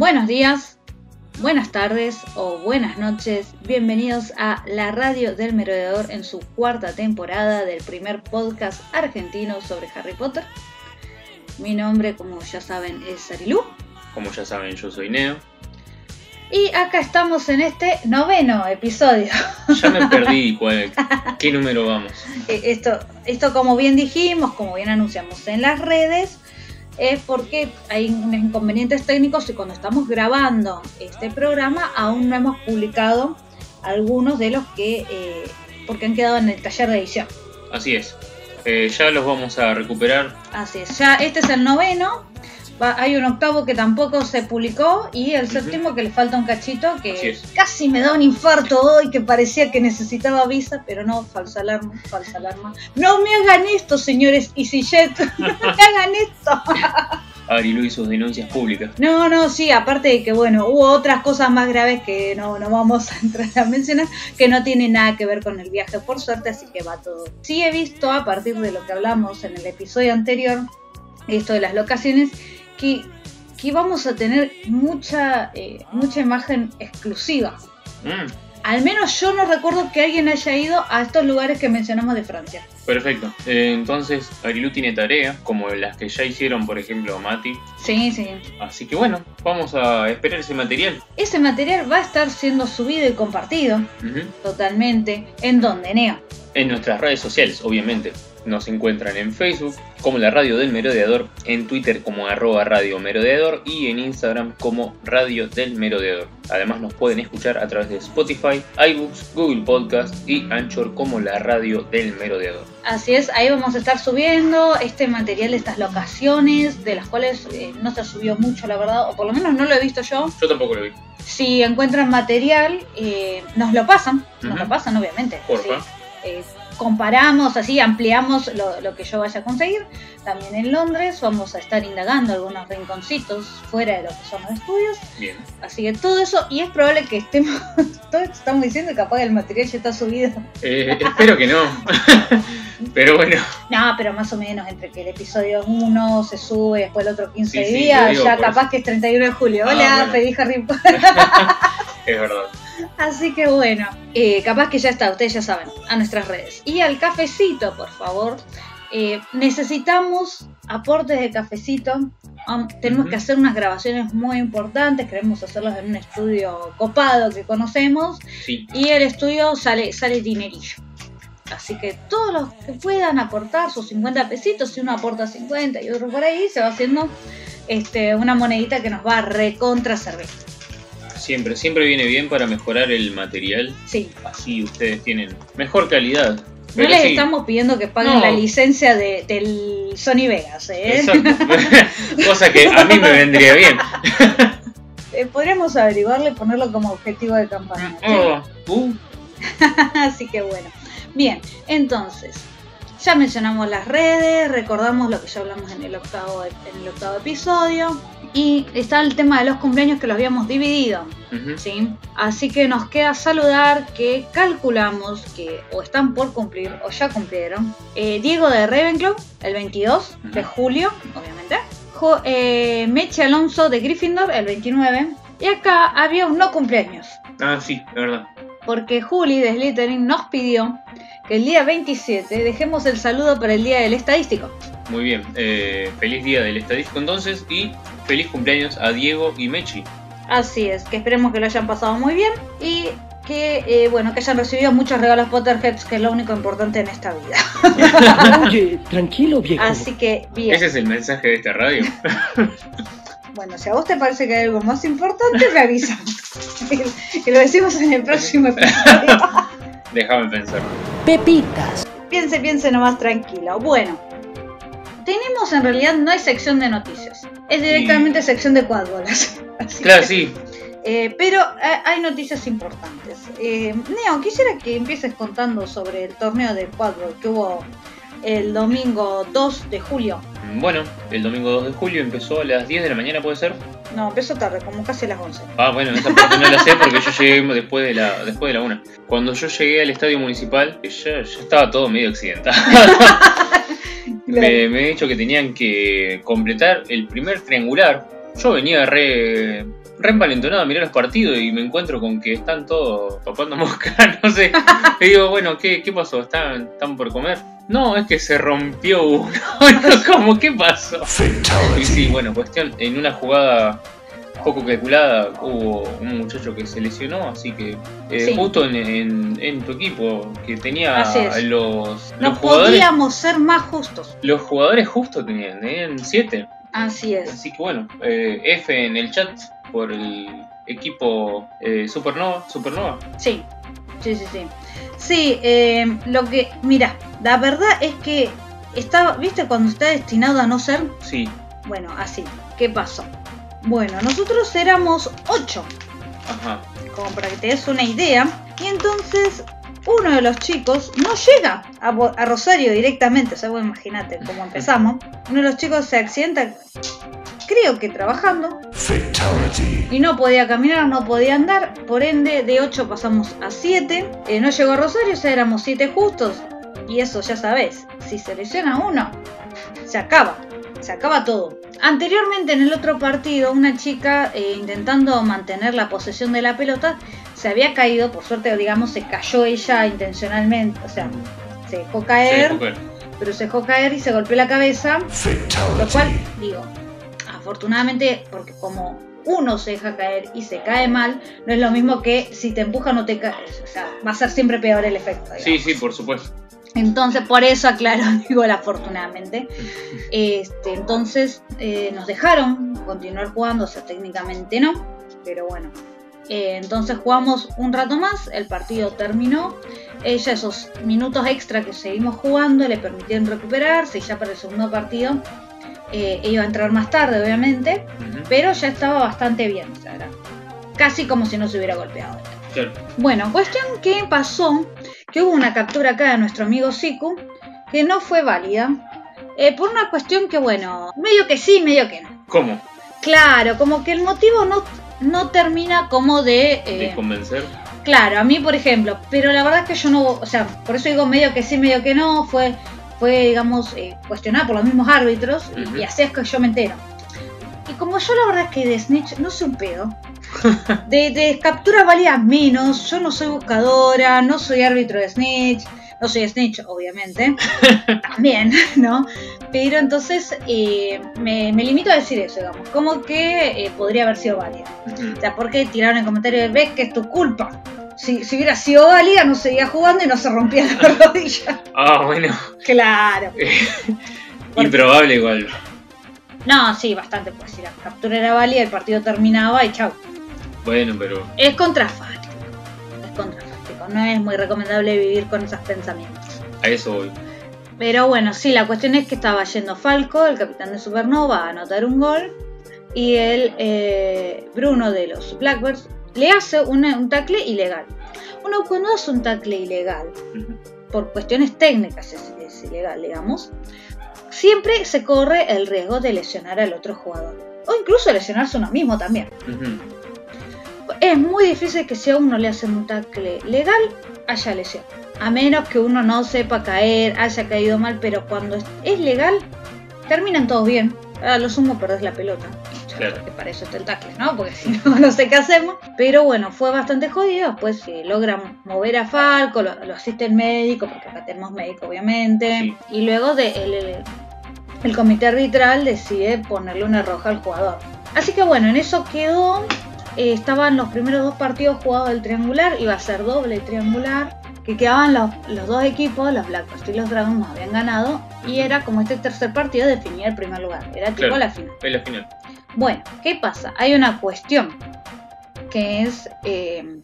Buenos días, buenas tardes o buenas noches. Bienvenidos a la radio del merodeador en su cuarta temporada del primer podcast argentino sobre Harry Potter. Mi nombre, como ya saben, es Arilú. Como ya saben, yo soy Neo. Y acá estamos en este noveno episodio. Ya me perdí cuál, qué número vamos. Eh, Esto, esto, como bien dijimos, como bien anunciamos en las redes, es porque hay unos inconvenientes técnicos y cuando estamos grabando este programa aún no hemos publicado algunos de los que, eh, porque han quedado en el taller de edición. Así es. Eh, ya los vamos a recuperar. Así es, ya este es el noveno. Va- hay un octavo que tampoco se publicó y el séptimo que le falta un cachito que casi me da un infarto hoy que parecía que necesitaba visa, pero no, falsa alarma, falsa alarma. No me hagan esto, señores EasyJet, no me hagan esto. Arilu y sus denuncias públicas. No, no, sí, aparte de que, bueno, hubo otras cosas más graves que no, no vamos a entrar a mencionar, que no tienen nada que ver con el viaje, por suerte, así que va todo. Sí he visto, a partir de lo que hablamos en el episodio anterior, esto de las locaciones, que, que vamos a tener mucha, eh, mucha imagen exclusiva. Mm, Al menos yo no recuerdo que alguien haya ido a estos lugares que mencionamos de Francia. perfecto. Eh, entonces, Arilu tiene tareas, como las que ya hicieron, por ejemplo, Mati. Sí, sí. Así que bueno, vamos a esperar ese material. Ese material va a estar siendo subido y compartido totalmente. ¿En donde, Neo? En nuestras redes sociales, obviamente. Nos encuentran en Facebook como la Radio del Merodeador, en Twitter como arroba Radio Merodeador y en Instagram como Radio del Merodeador. Además nos pueden escuchar a través de Spotify, iBooks, Google Podcast y Anchor como la Radio del Merodeador. Así es, ahí vamos a estar subiendo este material, estas locaciones, de las cuales eh, no se subió mucho, la verdad, o por lo menos no lo he visto yo. Yo tampoco lo vi. Si encuentran material, eh, nos lo pasan, nos lo pasan, obviamente. Porfa. sí. Eh, comparamos, así ampliamos lo, lo que yo vaya a conseguir. También en Londres vamos a estar indagando algunos rinconcitos fuera de lo que son los estudios. Bien. Así que todo eso, y es probable que estemos, todo esto estamos diciendo que capaz el material ya está subido. Eh, espero que no. Pero bueno, No, pero más o menos entre que el episodio 1 se sube, después el otro 15 Sí, sí, días, digo ya capaz eso. que es 31 de julio. Ah, Hola, bueno. pedí Harry Potter. es verdad. Así que bueno, eh, capaz que ya está, ustedes ya saben, a nuestras redes. Y al cafecito, por favor. Eh, necesitamos aportes de cafecito. Um, tenemos que hacer unas grabaciones muy importantes. Queremos hacerlas en un estudio copado que conocemos. Sí. Y el estudio sale, sale dinerillo. Así que todos los que puedan aportar sus 50 pesitos, si uno aporta 50 y otro por ahí, se va haciendo este, una monedita que nos va a recontra servir. Siempre, siempre viene bien para mejorar el material. Sí, Así ustedes tienen mejor calidad. no les sí, estamos pidiendo que paguen No. la licencia de, del Sony Vegas, ¿eh? Cosa que a mí me vendría bien. Eh, Podríamos averiguarle y ponerlo como objetivo de campaña. ¿sí? Oh, uh, Así que bueno. Bien, entonces, ya mencionamos las redes, recordamos lo que ya hablamos en el octavo, en el octavo episodio. Y está el tema de los cumpleaños que los habíamos dividido. ¿sí? Así que nos queda saludar que calculamos que o están por cumplir o ya cumplieron. Eh, Diego de Ravenclaw, el 22 de julio, obviamente. Jo- eh, Meche Alonso de Gryffindor, el 29. Y acá había un no cumpleaños. Ah, sí, es verdad. Porque Juli de Slytherin nos pidió que el día 27 dejemos el saludo para el día del estadístico. Muy bien. Eh, feliz día del estadístico entonces y feliz cumpleaños a Diego y Mechi. Así es, que esperemos que lo hayan pasado muy bien y que, eh, bueno, que hayan recibido muchos regalos Potterheads, que es lo único importante en esta vida. Oye, tranquilo, viejo. Así que, bien. Ese es el mensaje de esta radio. Bueno, si a vos te parece que hay algo más importante, me avisas. que lo decimos en el próximo episodio. Déjame pensar. Pepitas. piense, piense nomás tranquilo. Bueno, tenemos en realidad no hay sección de noticias, es directamente sección de cuadbolas. Claro, sí. Eh, pero eh, hay noticias importantes. Eh, Neo, quisiera que empieces contando sobre el torneo de quadball que hubo el domingo 2 de julio. Bueno, el domingo 2 de julio empezó a las 10 de la mañana, ¿puede ser? No, empezó tarde, como casi a las 11. Ah, bueno, esa parte no la sé porque yo llegué después de la después de la 1. Cuando yo llegué al estadio municipal, ya, ya estaba todo medio accidentado. me, me he dicho que tenían que completar el primer triangular. Yo venía re, re envalentonado a mirar los partidos y me encuentro con que están todos topando mosca, no sé. Y digo, bueno, ¿qué, qué pasó? ¿Están, ¿Están por comer? No, es que se rompió uno. ¿Cómo? ¿Qué pasó? Y sí, bueno, cuestión, en una jugada poco calculada hubo un muchacho que se lesionó, así que eh, Sí. justo en, en- en tu equipo que tenía los, No los podíamos ser más justos. los jugadores justos tenían, tenían siete. Así es. Así que bueno, eh, F en el chat por el equipo eh, Supernova, Supernova. Sí, sí, sí, sí. Sí, eh, lo que, mira, la verdad es que estaba, ¿viste cuando está destinado a no ser? Sí, Bueno, así. ¿Qué pasó? Bueno, nosotros éramos 8, ajá. como para que te des una idea. Y entonces uno de los chicos no llega a, Rosario directamente. O sea, vos imagínate cómo empezamos. Uno de los chicos se accidenta, creo que trabajando. Y no podía caminar, no podía andar. Por ende, de 8 pasamos a 7. Eh, no llegó a Rosario, o sea, éramos 7 justos. Y eso ya sabés, si se lesiona uno, se acaba. Se acaba todo. Anteriormente en el otro partido, una chica eh, intentando mantener la posesión de la pelota se había caído, por suerte digamos se cayó ella intencionalmente, o sea, se dejó caer, Sí, pero se dejó caer y se golpeó la cabeza, lo cual digo, afortunadamente porque como uno se deja caer y se cae mal, no es lo mismo que si te empujan o te caes, o sea, va a ser siempre peor el efecto. digamos. Sí, sí, por supuesto. Entonces, por eso aclaro, digo afortunadamente. Este, entonces, eh, nos dejaron continuar jugando, o sea, técnicamente no, pero bueno. Eh, entonces jugamos un rato más, el partido terminó. Ella, esos minutos extra que seguimos jugando, le permitieron recuperarse y ya para el segundo partido eh, iba a entrar más tarde, obviamente, pero ya estaba bastante bien, o sea, era casi como si no se hubiera golpeado. Claro. Bueno, cuestión que pasó que hubo una captura acá de nuestro amigo Siku que no fue válida. eh, por una cuestión que, bueno, medio que sí, medio que no. ¿Cómo? Claro, como que el motivo no, no termina como de... eh, ¿De convencer? Claro, a mí por ejemplo, pero la verdad es que yo no, o sea, por eso digo medio que sí, medio que no, fue, fue digamos, eh, cuestionada por los mismos árbitros y, así es que yo me entero. Y como yo la verdad es que de Snitch no sé un pedo, de, de capturas válidas menos, yo no soy buscadora, no soy árbitro de Snitch, no soy Snitch, obviamente, también, ¿no? Pero entonces eh, me, me limito a decir eso, digamos, como que eh, podría haber sido válida. O sea, ¿por qué tiraron el comentario de ves que es tu culpa? Si, si hubiera sido válida, no seguía jugando y no se rompía la rodilla. Ah, bueno. claro. Porque- Improbable igual. No, sí, bastante, pues si la captura era válida, el partido terminaba y chau. Bueno, pero. Es contrafáctico. Es contrafáctico. No es muy recomendable vivir con esos pensamientos. A eso voy. Pero bueno, sí, la cuestión es que estaba yendo Falco, el capitán de Supernova, a anotar un gol. Y el eh, Bruno de los Blackbirds le hace una- un tackle ilegal. Uno cuando hace un tackle ilegal, por cuestiones técnicas es, es ilegal, digamos, siempre se corre el riesgo de lesionar al otro jugador. O incluso lesionarse uno mismo también. Ujú. Es muy difícil que si a uno le hacen un tackle legal, haya lesión. A menos que uno no sepa caer, haya caído mal, pero cuando es, legal, terminan todos bien. A lo sumo perdés la pelota. Claro. Porque para eso está el tackle, ¿no? Porque si no, no sé qué hacemos. Pero bueno, fue bastante jodido. Después eh, logran mover a Falco, lo, lo asiste el médico, porque acá tenemos médico, obviamente. Sí. Y luego de, el, el- el comité arbitral decide ponerle una roja al jugador. Así que bueno, en eso quedó. Eh, estaban los primeros dos partidos jugados del triangular, iba a ser doble triangular. Que quedaban los, los dos equipos, los Blackbirds y los Dragons, nos habían ganado. Y era como este tercer partido definía el primer lugar. Era tipo Claro. la final. Es la final. Bueno, ¿qué pasa? Hay una cuestión que es eh,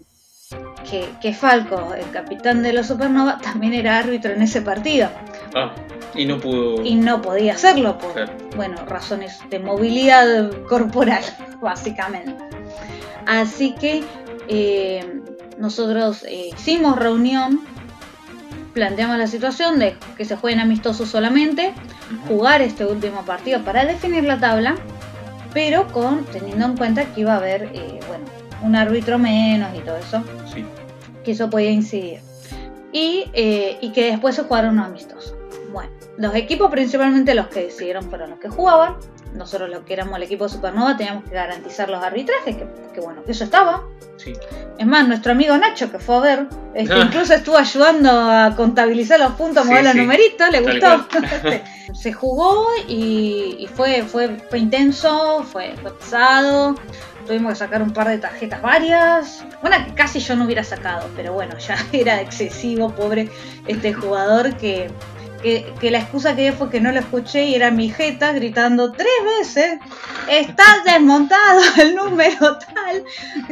que, que Falco, el capitán de los Supernova, también era árbitro en ese partido. Ah, Y no pudo. y no podía hacerlo por, Claro. bueno, razones de movilidad corporal, básicamente. Así que eh, nosotros eh, hicimos reunión, planteamos la situación de que se jueguen amistosos solamente, jugar este último partido para definir la tabla, pero con teniendo en cuenta que iba a haber, eh, bueno, un árbitro menos y todo eso, Sí. que eso podía incidir. Y, y que después se jugaron unos amistosos. Bueno, los equipos, principalmente los que decidieron fueron los que jugaban. Nosotros, los que éramos el equipo de Supernova, teníamos que garantizar los arbitrajes, que, que bueno, que eso estaba. Sí. Es más, nuestro amigo Nacho, que fue a ver, este, Ah. incluso estuvo ayudando a contabilizar los puntos, Sí, mover los sí. numeritos, le Tal gustó. Se jugó y, y fue, fue, fue intenso, fue, fue pesado. Tuvimos que sacar un par de tarjetas varias. Una que casi yo no hubiera sacado, pero bueno, ya era excesivo, pobre este jugador que, que, que la excusa que dio fue que no lo escuché y era mi jeta gritando tres veces, estás desmontado el número tal.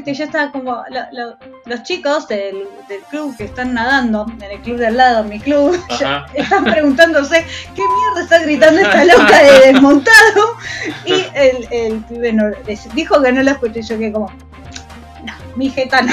Que yo estaba como, lo- lo- los chicos del, del club que están nadando, en el club de al lado, mi club, Ajá. están preguntándose qué mierda está gritando esta loca de desmontado. Y el, el pibe no- dijo que no lo escuché. Yo que como, no, mi jeta no.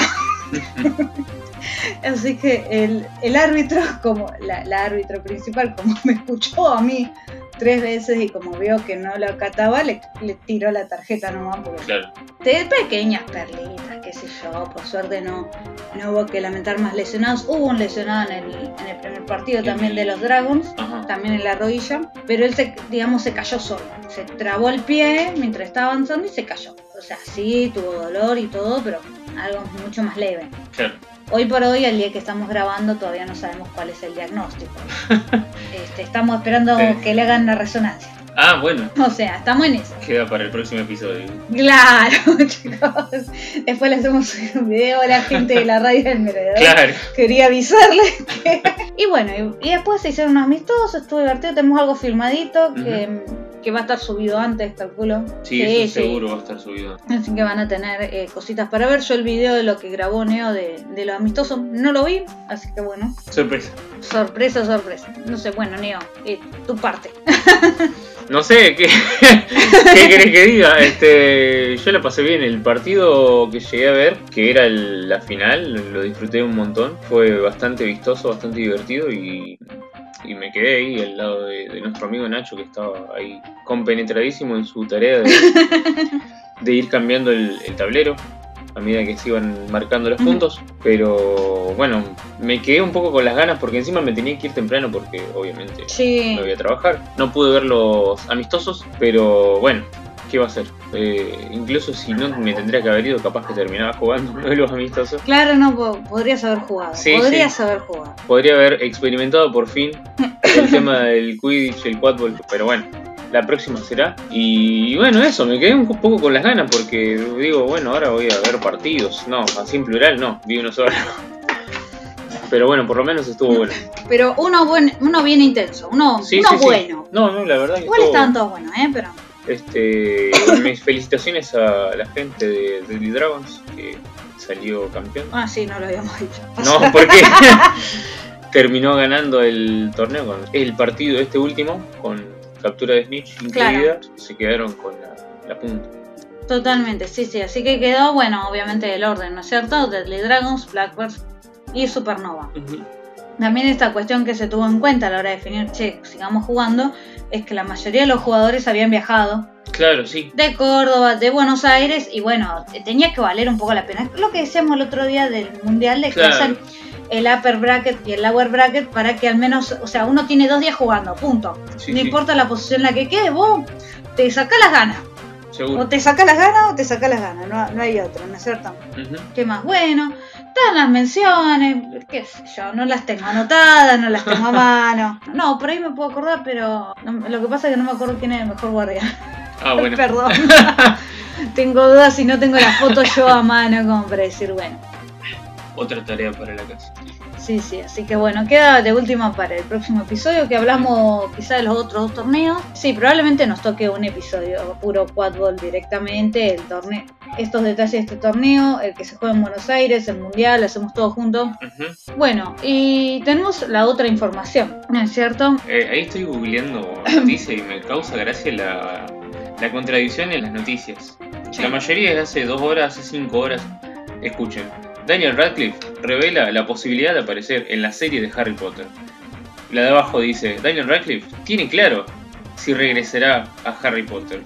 Así que el, el árbitro, como la, la árbitro principal, como me escuchó a mí tres veces y como vio que no lo acataba, le, le tiró la tarjeta nomás porque Claro. de pequeñas perlitas, qué sé yo, por suerte no, no hubo que lamentar más lesionados. Hubo un lesionado en el, en el primer partido también de los Dragons, Ajá. también en la rodilla, pero él se, digamos, se cayó solo. Se trabó el pie mientras estaba avanzando y se cayó. O sea, sí, tuvo dolor y todo, pero algo mucho más leve. Claro. Hoy por hoy, al día que estamos grabando, todavía no sabemos cuál es el diagnóstico. Este, estamos esperando Sí. que le hagan la resonancia. Ah, bueno. O sea, estamos en eso. Queda para el próximo episodio. Claro, chicos. Después le hacemos un video a la gente de la radio del Meredor. Claro. Quería avisarle. que- Y bueno, y, y después se hicieron unos amistosos, estuvo divertido. Tenemos algo filmadito que, que va a estar subido antes, calculo. Sí, eso seguro va a estar subido. Así que van a tener eh, cositas para ver. Yo el video de lo que grabó Neo de, de los amistosos no lo vi, así que bueno, Sorpresa. sorpresa, sorpresa. No sé, bueno, Neo, eh, tu parte. No sé, ¿qué, ¿qué querés que diga? Este, yo la pasé bien. El partido que llegué a ver, que era el- la final, lo disfruté un montón. Fue bastante vistoso, bastante divertido y, y me quedé ahí al lado de, de nuestro amigo Nacho, que estaba ahí compenetradísimo en su tarea de, de ir cambiando el, el tablero a medida que se iban marcando los puntos. Pero bueno, me quedé un poco con las ganas porque encima me tenía que ir temprano porque obviamente Sí. me voy a trabajar. No pude ver los amistosos, pero bueno, ¿qué va a hacer? Eh, incluso si no me tendría que haber ido, capaz que terminaba jugando uno de los amistosos. Claro, no, po- podrías haber jugado. Sí, podrías sí. haber jugado. Podría haber experimentado por fin el tema del Quidditch, el Quadball, pero bueno. La próxima será. Y bueno, eso, me quedé un poco con las ganas porque digo, bueno, ahora voy a ver partidos. No, así en plural no, vi uno solo. Pero bueno, por lo menos estuvo bueno. Pero uno, buen, uno bien intenso, uno, Sí, uno sí, sí. bueno. No, no, la verdad Igual estaban todos buenos, ¿eh? Pero Este, mis felicitaciones a la gente de Deadly Dragons que salió campeón. Ah, sí, no lo habíamos dicho. No, porque terminó ganando el torneo con el partido este último con captura de Snitch incluida. Se quedaron con la, la punta. Totalmente, sí, sí. Así que quedó, bueno, obviamente el orden, ¿no es cierto? Deadly Dragons, Blackbirds y Supernova. También esta cuestión que se tuvo en cuenta a la hora de definir, che, sigamos jugando, es que la mayoría de los jugadores habían viajado Claro, sí. de Córdoba, de Buenos Aires, y bueno, tenía que valer un poco la pena. Lo que decíamos el otro día del Mundial, de que Claro. hacen el upper bracket y el lower bracket para que al menos, o sea, uno tiene dos días jugando, punto. Sí, no sí, importa la posición en la que quede, vos te sacás las ganas. O seguro. te sacás las ganas o te sacás las ganas, no, no hay otro, ¿no es cierto? Ujú. ¿Qué más? Bueno, están las menciones, qué sé yo, no las tengo anotadas, no las tengo a mano. No, por ahí me puedo acordar, pero no- lo que pasa es que no me acuerdo quién es el mejor guardián. Ah, bueno. Perdón. tengo dudas si no tengo la foto yo a mano como para decir, bueno. Otra tarea para la casa. Sí, sí, así que bueno, queda de última para el próximo episodio que hablamos quizá de los otros dos torneos. Sí, probablemente nos toque un episodio puro quadball directamente, el torneo, estos detalles de este torneo, el que se juega en Buenos Aires, el mundial, hacemos todo juntos. Bueno, y tenemos la otra información, ¿no es cierto? Eh, ahí estoy googleando noticias y me causa gracia la, la contradicción en las noticias. Sí. La mayoría es hace dos horas, hace cinco horas. Escuchen, Daniel Radcliffe revela la posibilidad de aparecer en la serie de Harry Potter. La de abajo dice, Daniel Radcliffe tiene claro si regresará a Harry Potter.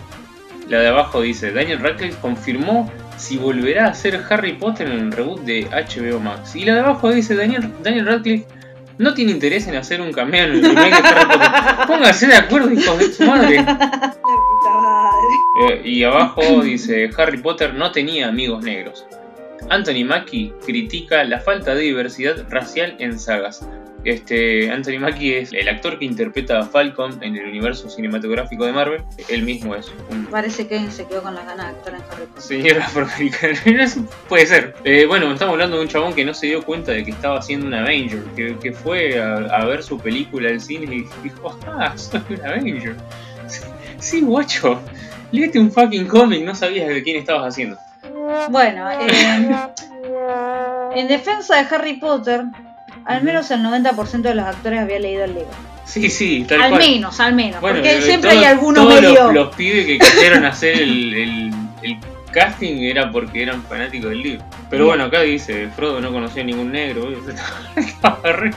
La de abajo dice, Daniel Radcliffe confirmó si volverá a ser Harry Potter en el reboot de HBO Max. Y la de abajo dice, Daniel, Daniel Radcliffe no tiene interés en hacer un cameo en el remake de Harry Potter. Pónganse de acuerdo, hijos de su madre. Eh, y abajo dice, Harry Potter no tenía amigos negros. Anthony Mackie critica la falta de diversidad racial en sagas. Este, Anthony Mackie es el actor que interpreta a Falcon en el universo cinematográfico de Marvel. Él mismo es un Parece que se quedó con las ganas de actuar en Harry Potter. señor afroamericano. Eso puede ser. Eh, bueno, estamos hablando de un chabón que no se dio cuenta de que estaba haciendo un Avenger. Que, que fue a, a ver su película al cine y dijo, ah, soy un Avenger. Sí, guacho. Léete un fucking cómic, no sabías de quién estabas haciendo. Bueno, eh, en defensa de Harry Potter, al menos el 90% de los actores había leído el libro. Sí, sí, tal Al cual. menos, al menos. Bueno, porque eh, siempre todo- hay algunos todos medio. Los, los pibes que quisieron hacer el, el- el casting era porque eran fanáticos del libro. Pero bueno, acá dice, Frodo no conocía a ningún negro. Estaba re-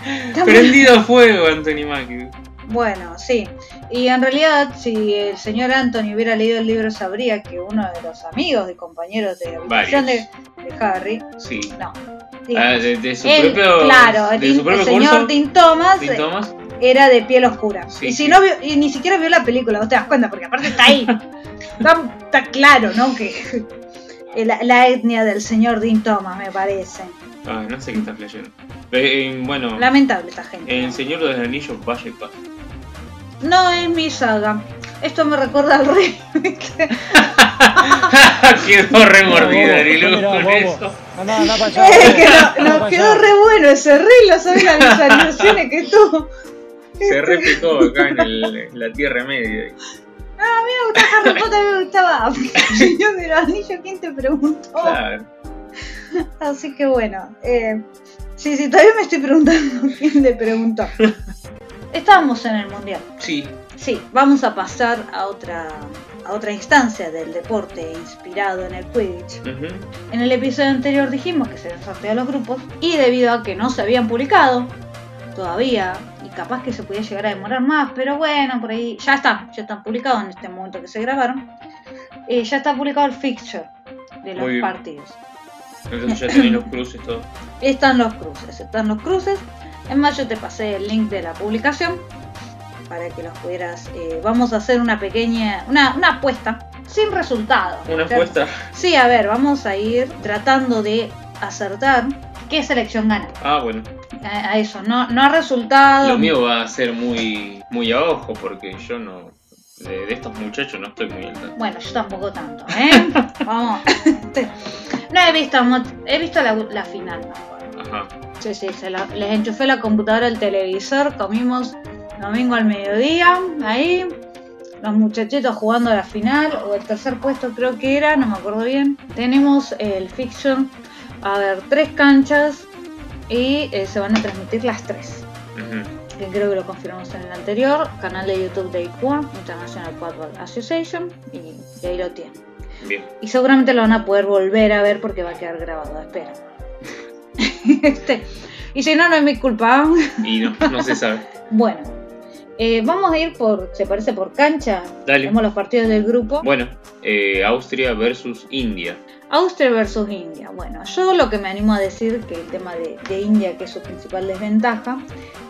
Prendido a fuego Anthony Mackie. Bueno, sí. Y en realidad, si el señor Anthony hubiera leído el libro, sabría que uno de los amigos y compañeros de habitación de, Harry, Sí. no. Ah, de, de su él, propio, claro, de Dean- su propio el señor curso, Dean Thomas Dean eh, Thomas. era de piel oscura. Sí, y si sí. no vio, y ni siquiera vio la película, vos te das cuenta, porque aparte está ahí. está, está claro, ¿no? Que la, la etnia del señor Dean Thomas, me parece. Ah, no sé qué está flasheando. Eh, eh, bueno, Lamentable esta gente. El Señor de los Anillos, vaya y paz. No es mi saga. Esto me recuerda al rey. Quedó remordida, Mira, Arilu, con bobo. eso. Andá, andá para allá. Es bobo. que no- nos pa' quedó allá. re bueno ese rey, lo sabes las visualizaciones que tuvo. Se repicó acá en, el- en la Tierra Media. Ah, mira, me gustaba Harry Potter, me gustaba. Señor de los anillos, ¿quién te preguntó? Claro. Así que bueno, eh, sí, sí, todavía me estoy preguntando quién le preguntó. Estábamos en el mundial. Sí. Sí, vamos a pasar a otra, a otra instancia del deporte inspirado en el Quidditch. En el episodio anterior dijimos que se sorteado los grupos y debido a que no se habían publicado todavía y capaz que se podía llegar a demorar más, pero bueno, por ahí ya está, ya están publicados en este momento que se grabaron. eh, ya está publicado el fixture de los Muy partidos. Entonces ya tenés los cruces todo. Están los cruces, están los cruces. En mayo te pasé el link de la publicación para que los pudieras. eh, vamos a hacer una pequeña, una, una apuesta sin resultado. Una apuesta. Sí, a ver, vamos a ir tratando de acertar qué selección gana. Ah, bueno. A, a eso, no, no a resultado. Lo mío va a ser muy, muy a ojo porque yo no. De, de estos muchachos no estoy muy al tanto. Bueno, yo tampoco tanto, ¿eh? Vamos. no he visto, he visto la, la final. ¿no? Ajá. Sí, sí, se la- les enchufé la computadora al televisor, comimos domingo al mediodía, ahí, los muchachitos jugando la final, o el tercer puesto creo que era, no me acuerdo bien. Tenemos el fiction, a ver, tres canchas y eh, se van a transmitir las tres. Que creo que lo confirmamos en el anterior, canal de YouTube de ICUA, International Football Association, y, y ahí lo tienen. Bien. Y seguramente lo van a poder volver a ver porque va a quedar grabado, espero. Este, y si no, no es mi culpa. Y no, no se sabe. Bueno, eh, vamos a ir por, ¿se parece por cancha? Dale. Tenemos los partidos del grupo. Bueno, eh, Austria versus India. Austria versus India. Bueno, yo lo que me animo a decir que el tema de, de India, que es su principal desventaja,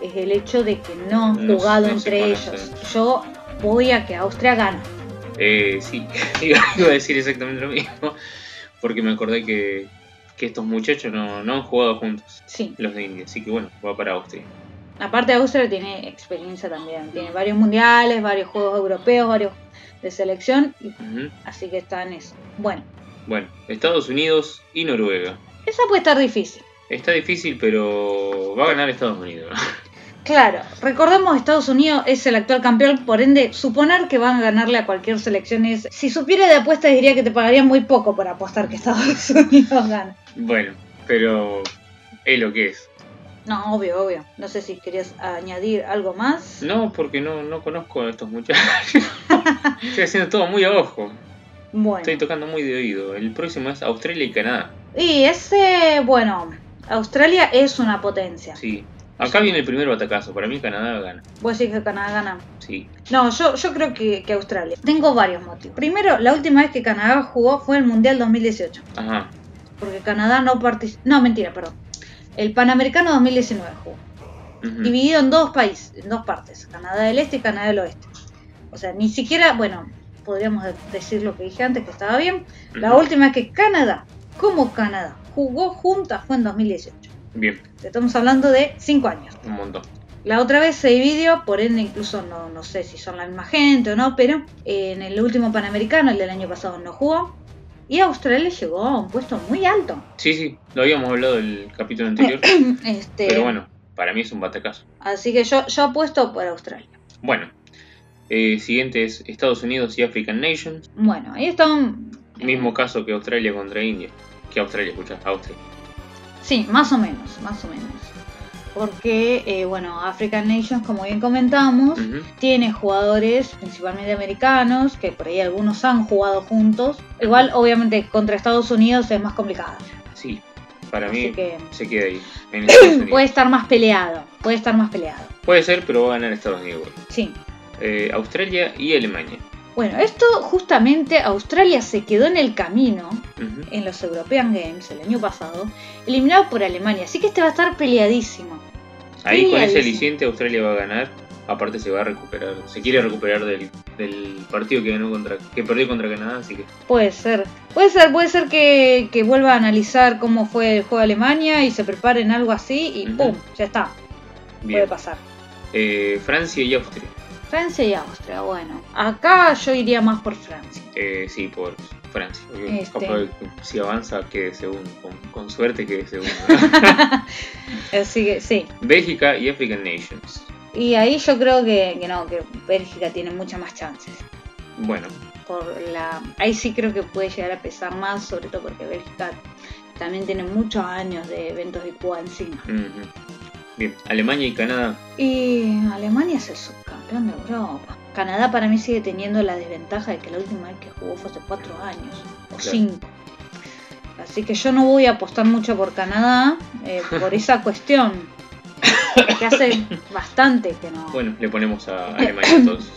es el hecho de que no han No- jugado no entre ellos. Yo voy a que Austria gane. Eh, sí, iba a decir exactamente lo mismo. Porque me acordé que, que estos muchachos no, no han jugado juntos, Sí. los de India. Así que bueno, va para Austria. Aparte Austria tiene experiencia también, tiene varios mundiales, varios juegos europeos, varios de selección, así que está en eso. Bueno, Bueno, Estados Unidos y Noruega. esa puede estar difícil. Está difícil, pero va a ganar Estados Unidos. Claro, recordemos Estados Unidos es el actual campeón, por ende, suponer que van a ganarle a cualquier selección es... Si supiera de apuestas diría que te pagarían muy poco por apostar que Estados Unidos gana. Bueno, pero es lo que es. No, obvio, obvio. No sé si querías añadir algo más. No, porque no, no conozco a estos muchachos. Estoy haciendo todo muy a ojo. Bueno. Estoy tocando muy de oído. El próximo es Australia y Canadá. Y ese, bueno, Australia es una potencia. Sí. Acá viene el primer batacazo. Para mí Canadá gana. ¿Vos decís que Canadá gana? Sí. No, yo, yo creo que, que Australia. Tengo varios motivos. Primero, la última vez que Canadá jugó fue el Mundial 2018. Ajá. Porque Canadá no participó. No, mentira, perdón. El Panamericano 2019 jugó. Ujú. Dividido en dos países, en dos partes. Canadá del Este y Canadá del Oeste. O sea, ni siquiera, bueno, podríamos de- decir lo que dije antes, que estaba bien. La última vez que Canadá, como Canadá, jugó juntas fue en 2018. Bien, Estamos hablando de 5 años. un montón. La otra vez se dividió, por ende incluso no, no sé si son la misma gente o no, pero en el último Panamericano, el del año pasado, no jugó. Y Australia llegó a un puesto muy alto. Sí, sí, lo habíamos hablado el capítulo anterior. Este, pero bueno, para mí es un batacazo. Así que yo, yo apuesto por Australia. Bueno, eh, siguiente es Estados Unidos y African Nations. Bueno, ahí están. Mismo caso que Australia contra India. Que Australia, escucha, Austria. Sí, más o menos, más o menos. Porque, eh, bueno, African Nations, como bien comentamos, tiene jugadores principalmente americanos, que por ahí algunos han jugado juntos. Igual, obviamente, contra Estados Unidos es más complicado. Sí, para Así mí que se queda ahí. en puede estar más peleado, puede estar más peleado. Puede ser, pero va a ganar Estados Unidos. Sí. Eh, Australia y Alemania. Bueno, esto justamente Australia se quedó en el camino en los European Games el año pasado, eliminado por Alemania. Así que este va a estar peleadísimo. Ahí con ese aliciente Australia va a ganar. Aparte se va a recuperar, se quiere recuperar del, del partido que ganó contra, que perdió contra Canadá, así que Puede ser. Puede ser, puede ser que, que vuelva a analizar cómo fue el juego de Alemania y se preparen algo así y Ujú. ¡pum! Ya está. Puede pasar. Eh, Francia y Austria. Francia y Austria, bueno. Acá yo iría más por Francia. Eh, sí, por Francia. Este. si avanza quede segundo, con, con suerte quede segundo. Así que sí. Bélgica y African Nations. Y ahí yo creo que, que no, que Bélgica tiene muchas más chances. Bueno, Por la, ahí sí creo que puede llegar a pesar más, sobre todo porque Bélgica también tiene muchos años de eventos de Cuba encima. bien. Alemania y Canadá. Y Alemania es el de Europa. Canadá para mí sigue teniendo la desventaja de que la última vez que jugó fue hace cuatro años o cinco. Así que yo no voy a apostar mucho por Canadá eh, por esa cuestión. Que hace bastante que no. Bueno, le ponemos a Alemania entonces.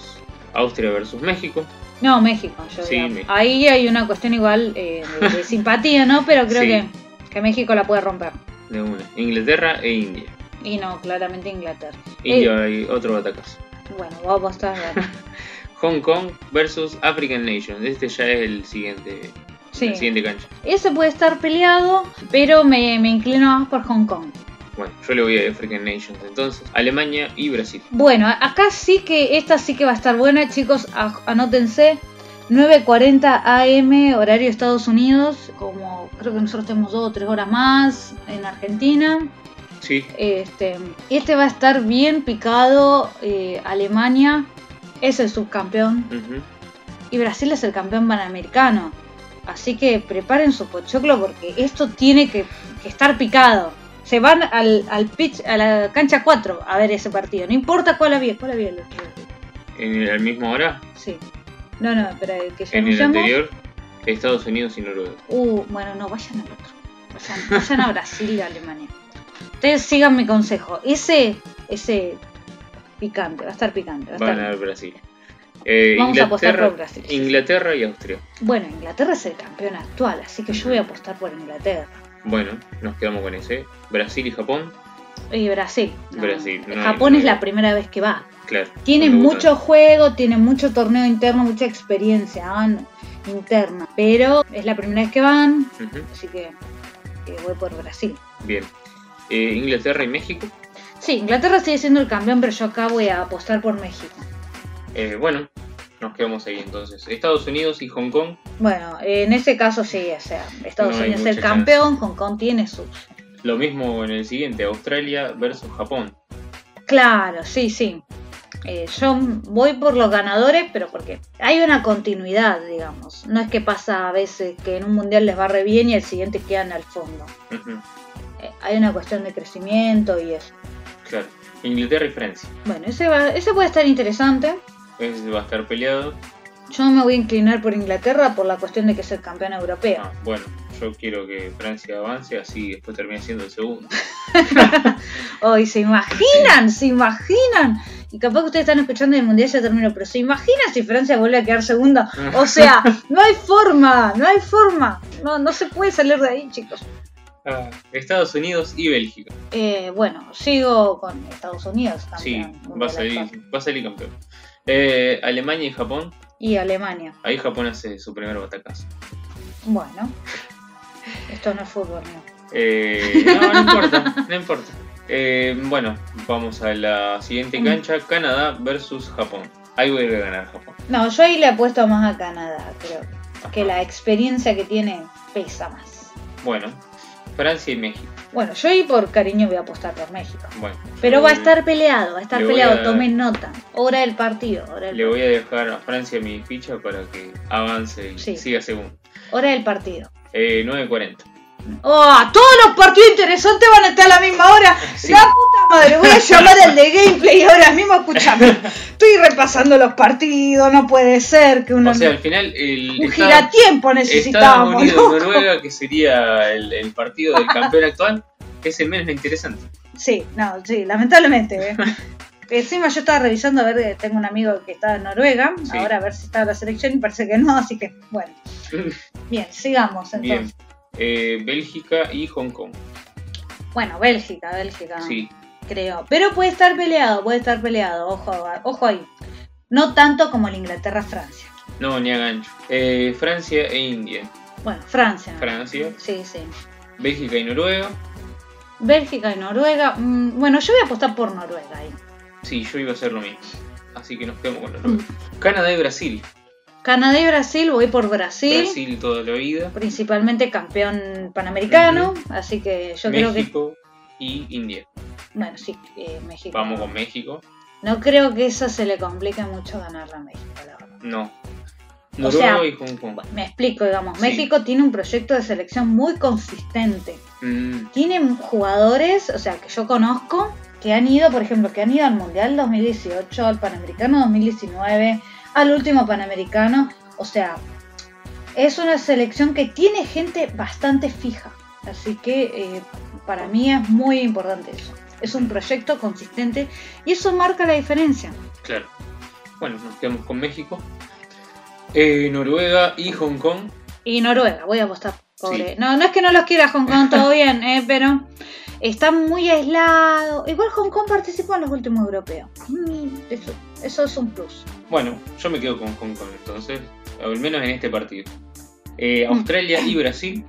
Austria versus México. No, México, yo Sí. México. Ahí hay una cuestión igual eh, de, de simpatía, ¿no? Pero creo Sí. que, que México la puede romper. De una. Inglaterra e India. Y no, claramente Inglaterra. India hay otro batacazo. Bueno, voy a bueno. Hong Kong versus African Nations. Este ya es el siguiente, Sí. la siguiente cancha. Ese puede estar peleado, pero me, me inclino más por Hong Kong. Bueno, yo le voy a African Nations entonces. Alemania y Brasil. Bueno, acá sí que, esta sí que va a estar buena, chicos, anótense. 9.40 AM, horario Estados Unidos, como creo que nosotros tenemos dos o tres horas más en Argentina. Sí, Este, este va a estar bien picado. eh, Alemania es el subcampeón y Brasil es el campeón panamericano. Así que preparen su pochoclo porque esto tiene que, que estar picado. Se van al, al pitch, a la cancha 4 a ver ese partido. No importa cuál había. ¿Cuál había el otro? en el, mismo hora. Sí. No, no, pero el que ya En el anterior, Estados Unidos y Noruega. Uh, bueno, no, vayan al otro. Vayan, vayan a Brasil y a Alemania. Ustedes sigan mi consejo. Ese, ese picante, va a estar picante. Va a ganar Brasil. Eh, Vamos a apostar por Brasil. Inglaterra y Austria. Bueno, Inglaterra es el campeón actual, así que yo voy a apostar por Inglaterra. Bueno, nos quedamos con ese. Brasil y Japón. Y Brasil. no. Brasil, no Japón no es la primera vez que va. Claro. Tiene mucho juego, tiene mucho torneo interno, mucha experiencia ¿ah? interna. Pero es la primera vez que van, así que eh, voy por Brasil. Bien. Eh, Inglaterra y México. Sí, Inglaterra sigue siendo el campeón, pero yo acá voy a apostar por México. Eh, bueno, nos quedamos ahí entonces. Estados Unidos y Hong Kong. Bueno, en ese caso sí, o sea, Estados No Unidos es el campeón, Hong Kong tiene sus, Lo mismo en el siguiente, Australia versus Japón. Claro, sí, sí. Eh, yo voy por los ganadores, pero porque hay una continuidad, digamos. No es que pasa a veces que en un mundial les va re bien y el siguiente quedan al fondo. Hay una cuestión de crecimiento y eso. Claro. Inglaterra y Francia. Bueno, ese, va- ese puede estar interesante. Ese va a estar peleado. Yo me voy a inclinar por Inglaterra por la cuestión de que es el campeón europeo. Ah, bueno, yo quiero que Francia avance, así después termine siendo el segundo. Hoy se imaginan, se imaginan. Y capaz que ustedes están escuchando y el mundial ya terminó, pero se imaginan si Francia vuelve a quedar segunda. O sea, no hay forma, no hay forma. No, no se puede salir de ahí, chicos. Ah, Estados Unidos y Bélgica. Eh, bueno, sigo con Estados Unidos Sí, campeón va a salir, va a salir campeón. Eh, Alemania y Japón. Y Alemania. Ahí Japón hace su primer batacazo. Bueno, esto no es fútbol, no. Eh, no, no importa, no importa. Eh, bueno, vamos a la siguiente Mm. cancha. Canadá versus Japón. Ahí vuelve a ganar Japón. No, yo ahí le apuesto más a Canadá, creo. Ajá. Que la experiencia que tiene pesa más. Bueno, Francia y México. Bueno, yo ahí por cariño voy a apostar por México. Bueno, Pero va a estar peleado, va a estar peleado, a- tomen nota. Hora del partido, hora del, Le voy a dejar a Francia mi ficha para que avance y Sí. siga segundo. hora del partido. Eh, 9.40. ¡Oh! Todos los partidos interesantes van a estar a la misma hora. Sí. La puta madre, voy a llamar al de gameplay ahora mismo. Escúchame, estoy repasando los partidos, no puede ser que uno. O sea, al final el un Estados- giratiempo Estados necesitábamos. Unidos ¿no? Noruega, que sería el, el partido del campeón actual, es el menos interesante. Sí, no, sí, lamentablemente. ¿eh? Encima yo estaba revisando a ver, eh, tengo un amigo que está en Noruega, Sí. ahora a ver si está la selección y parece que no, así que bueno. Bien, sigamos entonces. Bien. Eh, Bélgica y Hong Kong. Bueno, Bélgica, Bélgica, Sí, creo. Pero puede estar peleado, puede estar peleado, ojo, ojo ahí. No tanto como el Inglaterra-Francia. no, ni a gancho. Eh, Francia e India. Bueno, Francia. Francia, Sí, sí. Bélgica y Noruega. Bélgica y Noruega. mm, bueno, yo voy a apostar por Noruega ahí. Sí, yo iba a hacer lo mismo. Así que nos quedamos con Noruega. Canadá y Brasil. Canadá y Brasil, voy por Brasil. Brasil toda la vida. Principalmente campeón panamericano. Así que yo creo que. México y India. Bueno, sí, eh, México. Vamos con México. No creo que eso se le complique mucho ganarla a México, la verdad. No. O Noruega sea, y Hong Kong. Bueno, me explico, digamos. Sí. México tiene un proyecto de selección muy consistente. Mm, Tiene jugadores, o sea, que yo conozco, que han ido, por ejemplo, que han ido al Mundial 2018, al Panamericano 2019, al último Panamericano. O sea, es una selección que tiene gente bastante fija. Así que eh, para mí es muy importante eso. Es un proyecto consistente y eso marca la diferencia. claro. Bueno, nos quedamos con México. Eh, Noruega y Hong Kong. Y Noruega, voy a apostar. Pobre. Sí. No, no es que no los quiera Hong Kong, todo bien, eh, pero está muy aislado. Igual Hong Kong participó en los últimos europeos. Mm, eso, eso es un plus. Bueno, yo me quedo con Hong Kong entonces. Al menos en este partido. Eh, Mm. Australia y Brasil.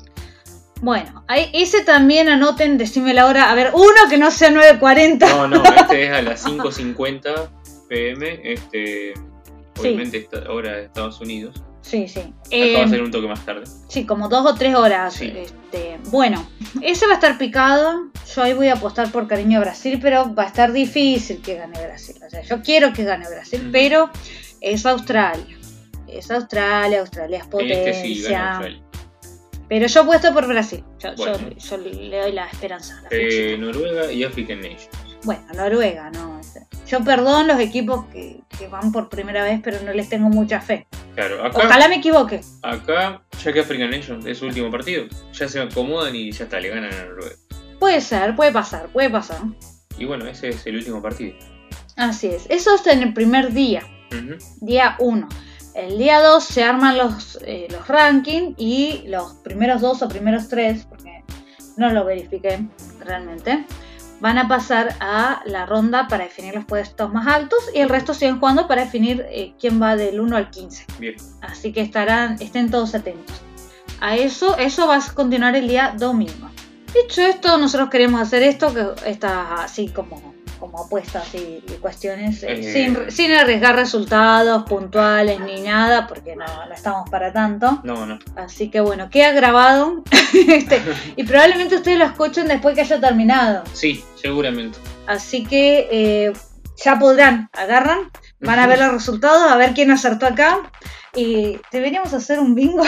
Bueno, ahí- ese también anoten, decime la hora. A ver, uno que no sea 9.40. No, no, este es a las 5.50 pm. Este, obviamente, esta hora de Estados Unidos. Sí, sí. Acá Eh, va a ser un toque más tarde. Sí, como dos o tres horas. Sí. Este, bueno, ese va a estar picado. Yo ahí voy a apostar por cariño a Brasil, pero va a estar difícil que gane Brasil. O sea, yo quiero que gane Brasil, pero es Australia. Es Australia, Australia es potencia. Este sí, gana Australia. pero yo apuesto por Brasil. Yo, yo- Bueno. yo le doy la esperanza. la Eh. Noruega y African Nation. Bueno, Noruega, no. Yo perdón los equipos que, que van por primera vez, pero no les tengo mucha fe. Claro, acá, Ojalá me equivoque. acá, ya que African Nation es su último partido, ya se acomodan y ya está, le ganan a Noruega. Puede ser, puede pasar, puede pasar. Y bueno, ese es el último partido. Así es. Eso es en el primer día. Día 1. El día 2 se arman los, eh, los rankings y los primeros dos o primeros tres, porque no lo verifiqué realmente, van a pasar a la ronda para definir los puestos más altos y el resto siguen jugando para definir eh, quién va del 1 al 15. Bien. Así que estarán, estén todos atentos. A eso, eso va a continuar el día domingo. Dicho esto, nosotros queremos hacer esto, que está así como, como apuestas y, y cuestiones, eh, Eh. sin, sin arriesgar resultados puntuales ni nada, porque no, no estamos para tanto. No, no. Así que bueno, queda grabado este, y probablemente ustedes lo escuchen después que haya terminado. Sí, seguramente. Así que eh, ya podrán, agarran, van a ver los resultados, a ver quién acertó acá. Y deberíamos hacer un bingo.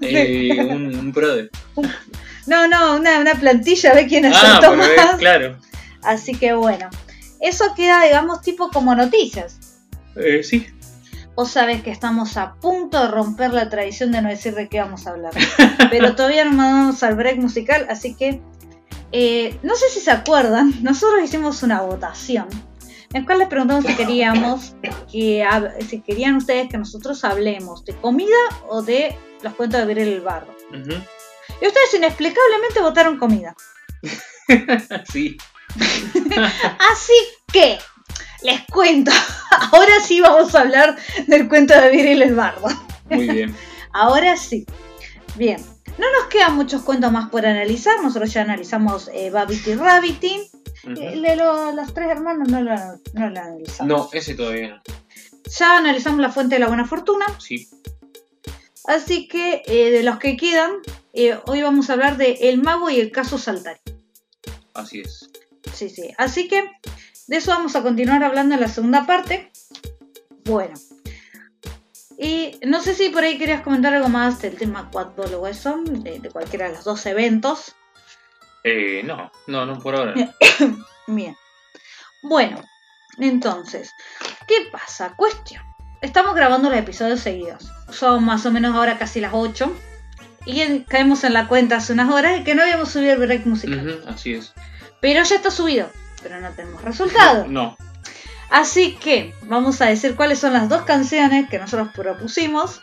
Eh, un, un brother. No, no, una, una plantilla, a ver quién Ah, acertó más. claro. Así que bueno, eso queda, digamos, tipo como noticias. Eh, sí. Vos sabés que estamos a punto de romper la tradición de no decir de qué vamos a hablar. Pero todavía no mandamos al break musical, así que eh, no sé si se acuerdan, nosotros hicimos una votación en la cual les preguntamos si queríamos que si querían ustedes que nosotros hablemos de comida o de los cuentos de Virel el Bardo. Ujú. Y ustedes inexplicablemente votaron comida. sí. Así que les cuento, ahora sí vamos a hablar del cuento de Virel el Bardo. Muy bien. Ahora sí. Bien. No nos quedan muchos cuentos más por analizar. Nosotros ya analizamos eh, Babity Rabbity. Ujú. El de lo- los tres hermanos no lo, no lo analizamos. No, ese todavía no. Ya analizamos la fuente de la buena fortuna. Sí. Así que eh, de los que quedan, eh, hoy vamos a hablar de El Mago y el caso Saltari. Así es. Sí, sí. Así que de eso vamos a continuar hablando en la segunda parte. Bueno. Y no sé si por ahí querías comentar algo más del tema Quad Ball o eso, de, de cualquiera de los dos eventos. Eh, no, no, no por ahora. Bien. Bueno, entonces, ¿qué pasa? Cuestión. Estamos grabando los episodios seguidos. Son más o menos ahora casi las 8. Y en- caemos en la cuenta hace unas horas de que no habíamos subido el break musical. Así es. Pero ya está subido. Pero no tenemos resultado. No. Así que vamos a decir cuáles son las dos canciones que nosotros propusimos.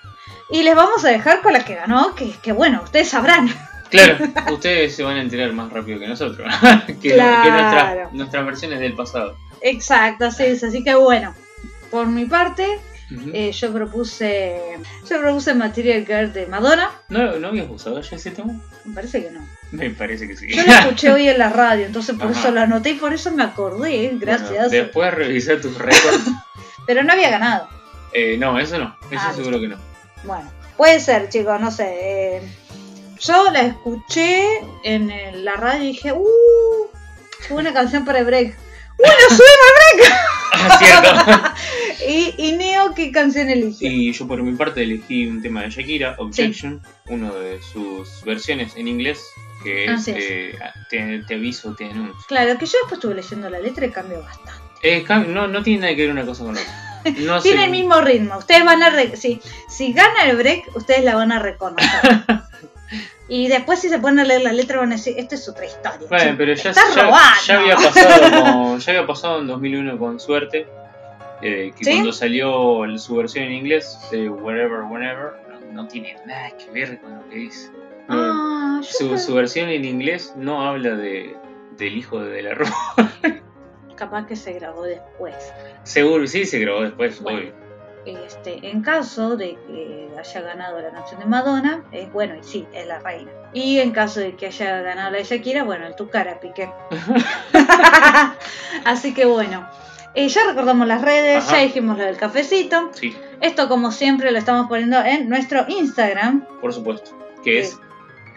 Y les vamos a dejar con la que ganó, que, que bueno, ustedes sabrán. Claro, ustedes se van a enterar más rápido que nosotros. que, Claro. que nuestras, nuestras versiones del pasado. Exacto, así es. Así que bueno, por mi parte, eh, yo propuse yo propuse Material Girl de Madonna. ¿No, ¿No habías usado ya ese tema? Me parece que no. Me parece que sí. Yo lo escuché hoy en la radio, entonces por Ajá. eso lo anoté y por eso me acordé. Gracias. Bueno, después revisar tus récords. Pero no había ganado. Eh, no, eso no. Eso Ah, seguro que no. Bueno, puede ser, chicos, no sé. eh, yo la escuché en el- la radio y dije, ¡uh! Buena canción para el break. ¡Bueno, Ah, cierto. sube! y, y Neo, ¿qué canción eligió? y yo por mi parte elegí un tema de Shakira, Objection, uno de sus versiones en inglés, que es, eh, te, te aviso, te anuncio. Claro, que yo después estuve leyendo la letra y cambió bastante. Eh, no, no tiene nada que ver una cosa con la otra. No Tiene sé- el mismo ritmo. Ustedes van a. re- si, si gana el break, ustedes la van a reconocer. y después, si se ponen a leer la letra, van a decir: Esta es otra historia. Bueno, chico. pero ya, ya, había pasado con- ya había pasado en 2001 con suerte. eh, que ¿Sí? cuando salió el- su versión en inglés de Wherever, Whenever, no, no tiene nada que ver con lo que dice. No, Ah, yo su, versión en inglés no habla de, del hijo de De la Rúa. Capaz que se grabó después. Seguro, sí, se grabó después, Bueno. obvio. Este, en caso de que haya ganado la canción de Madonna, es bueno, y sí, es la reina. Y en caso de que haya ganado la de Shakira, bueno, el tu cara, Piqué. Así que bueno, eh, ya recordamos las redes, Ajá. ya dijimos lo del cafecito. Sí, Esto, como siempre, lo estamos poniendo en nuestro Instagram. por supuesto. Que es.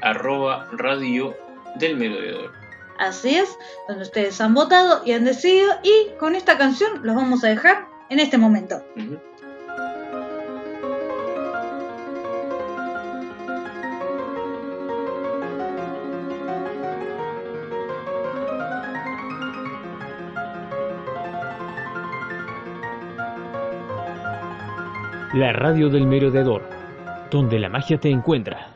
Arroba radio del merodeador. Así es, donde ustedes han votado y han decidido. Y con esta canción los vamos a dejar en este momento. La radio del merodeador, donde la magia te encuentra.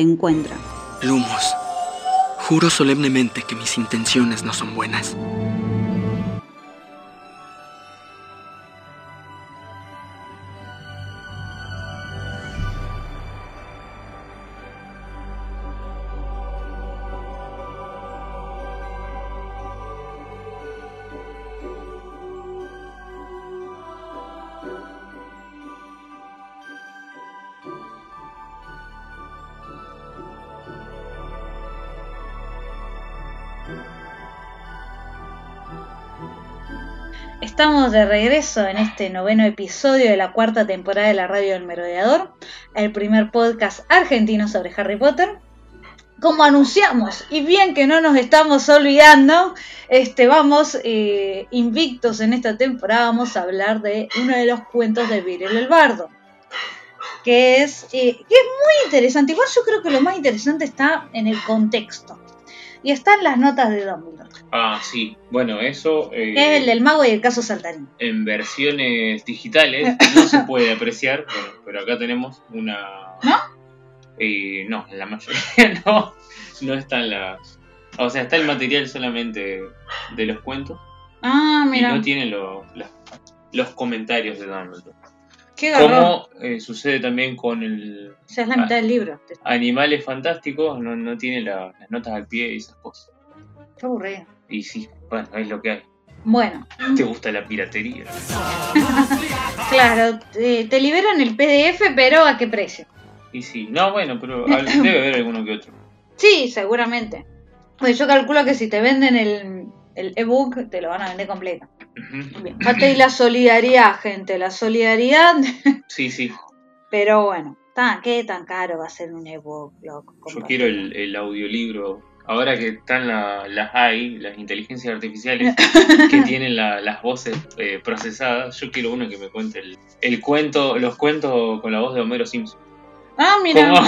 Te. Lumos, juro solemnemente que mis intenciones no son buenas. De regreso en este noveno episodio de la cuarta temporada de la Radio del Merodeador, el primer podcast argentino sobre Harry Potter. Como anunciamos, y bien que no nos estamos olvidando, este, vamos eh, invictos en esta temporada, vamos a hablar de uno de los cuentos de Virel el Bardo, que es, eh, que es muy interesante. Igual yo creo que lo más interesante está en el contexto, y está en las notas de Dumbledore, Ah, sí. Bueno, eso eh, es el del mago y el caso saltarín. en versiones digitales no se puede apreciar, bueno, pero acá tenemos una... ¿No? Eh, no, en la mayoría no, no están las... O sea, está el material solamente de los cuentos Ah, y mira, no tiene lo- las- los comentarios de Dumbledore. Qué. Como eh, sucede también con el O sea, es la mitad del libro. Animales Fantásticos, no, no tiene la- las notas al pie y esas cosas. Qué aburrido. Y sí, bueno, es lo que hay. Bueno, ¿Te gusta la piratería? claro, te, te liberan el PDF, pero ¿a qué precio? Y sí, no, bueno, pero debe haber alguno que otro. Sí, seguramente. Pues yo calculo que si te venden el, el ebook, te lo van a vender completo. Aparte, y la solidaridad, gente, la solidaridad. Sí, sí. Pero bueno, tan, ¿qué tan caro va a ser un ebook, loco? Yo quiero el, el audiolibro. Ahora que están la- las AI, las inteligencias artificiales, que tienen la- las voces eh, procesadas, yo quiero uno que me cuente el, el cuento, los cuentos con la voz de Homero Simpson. Ah, mira. Como,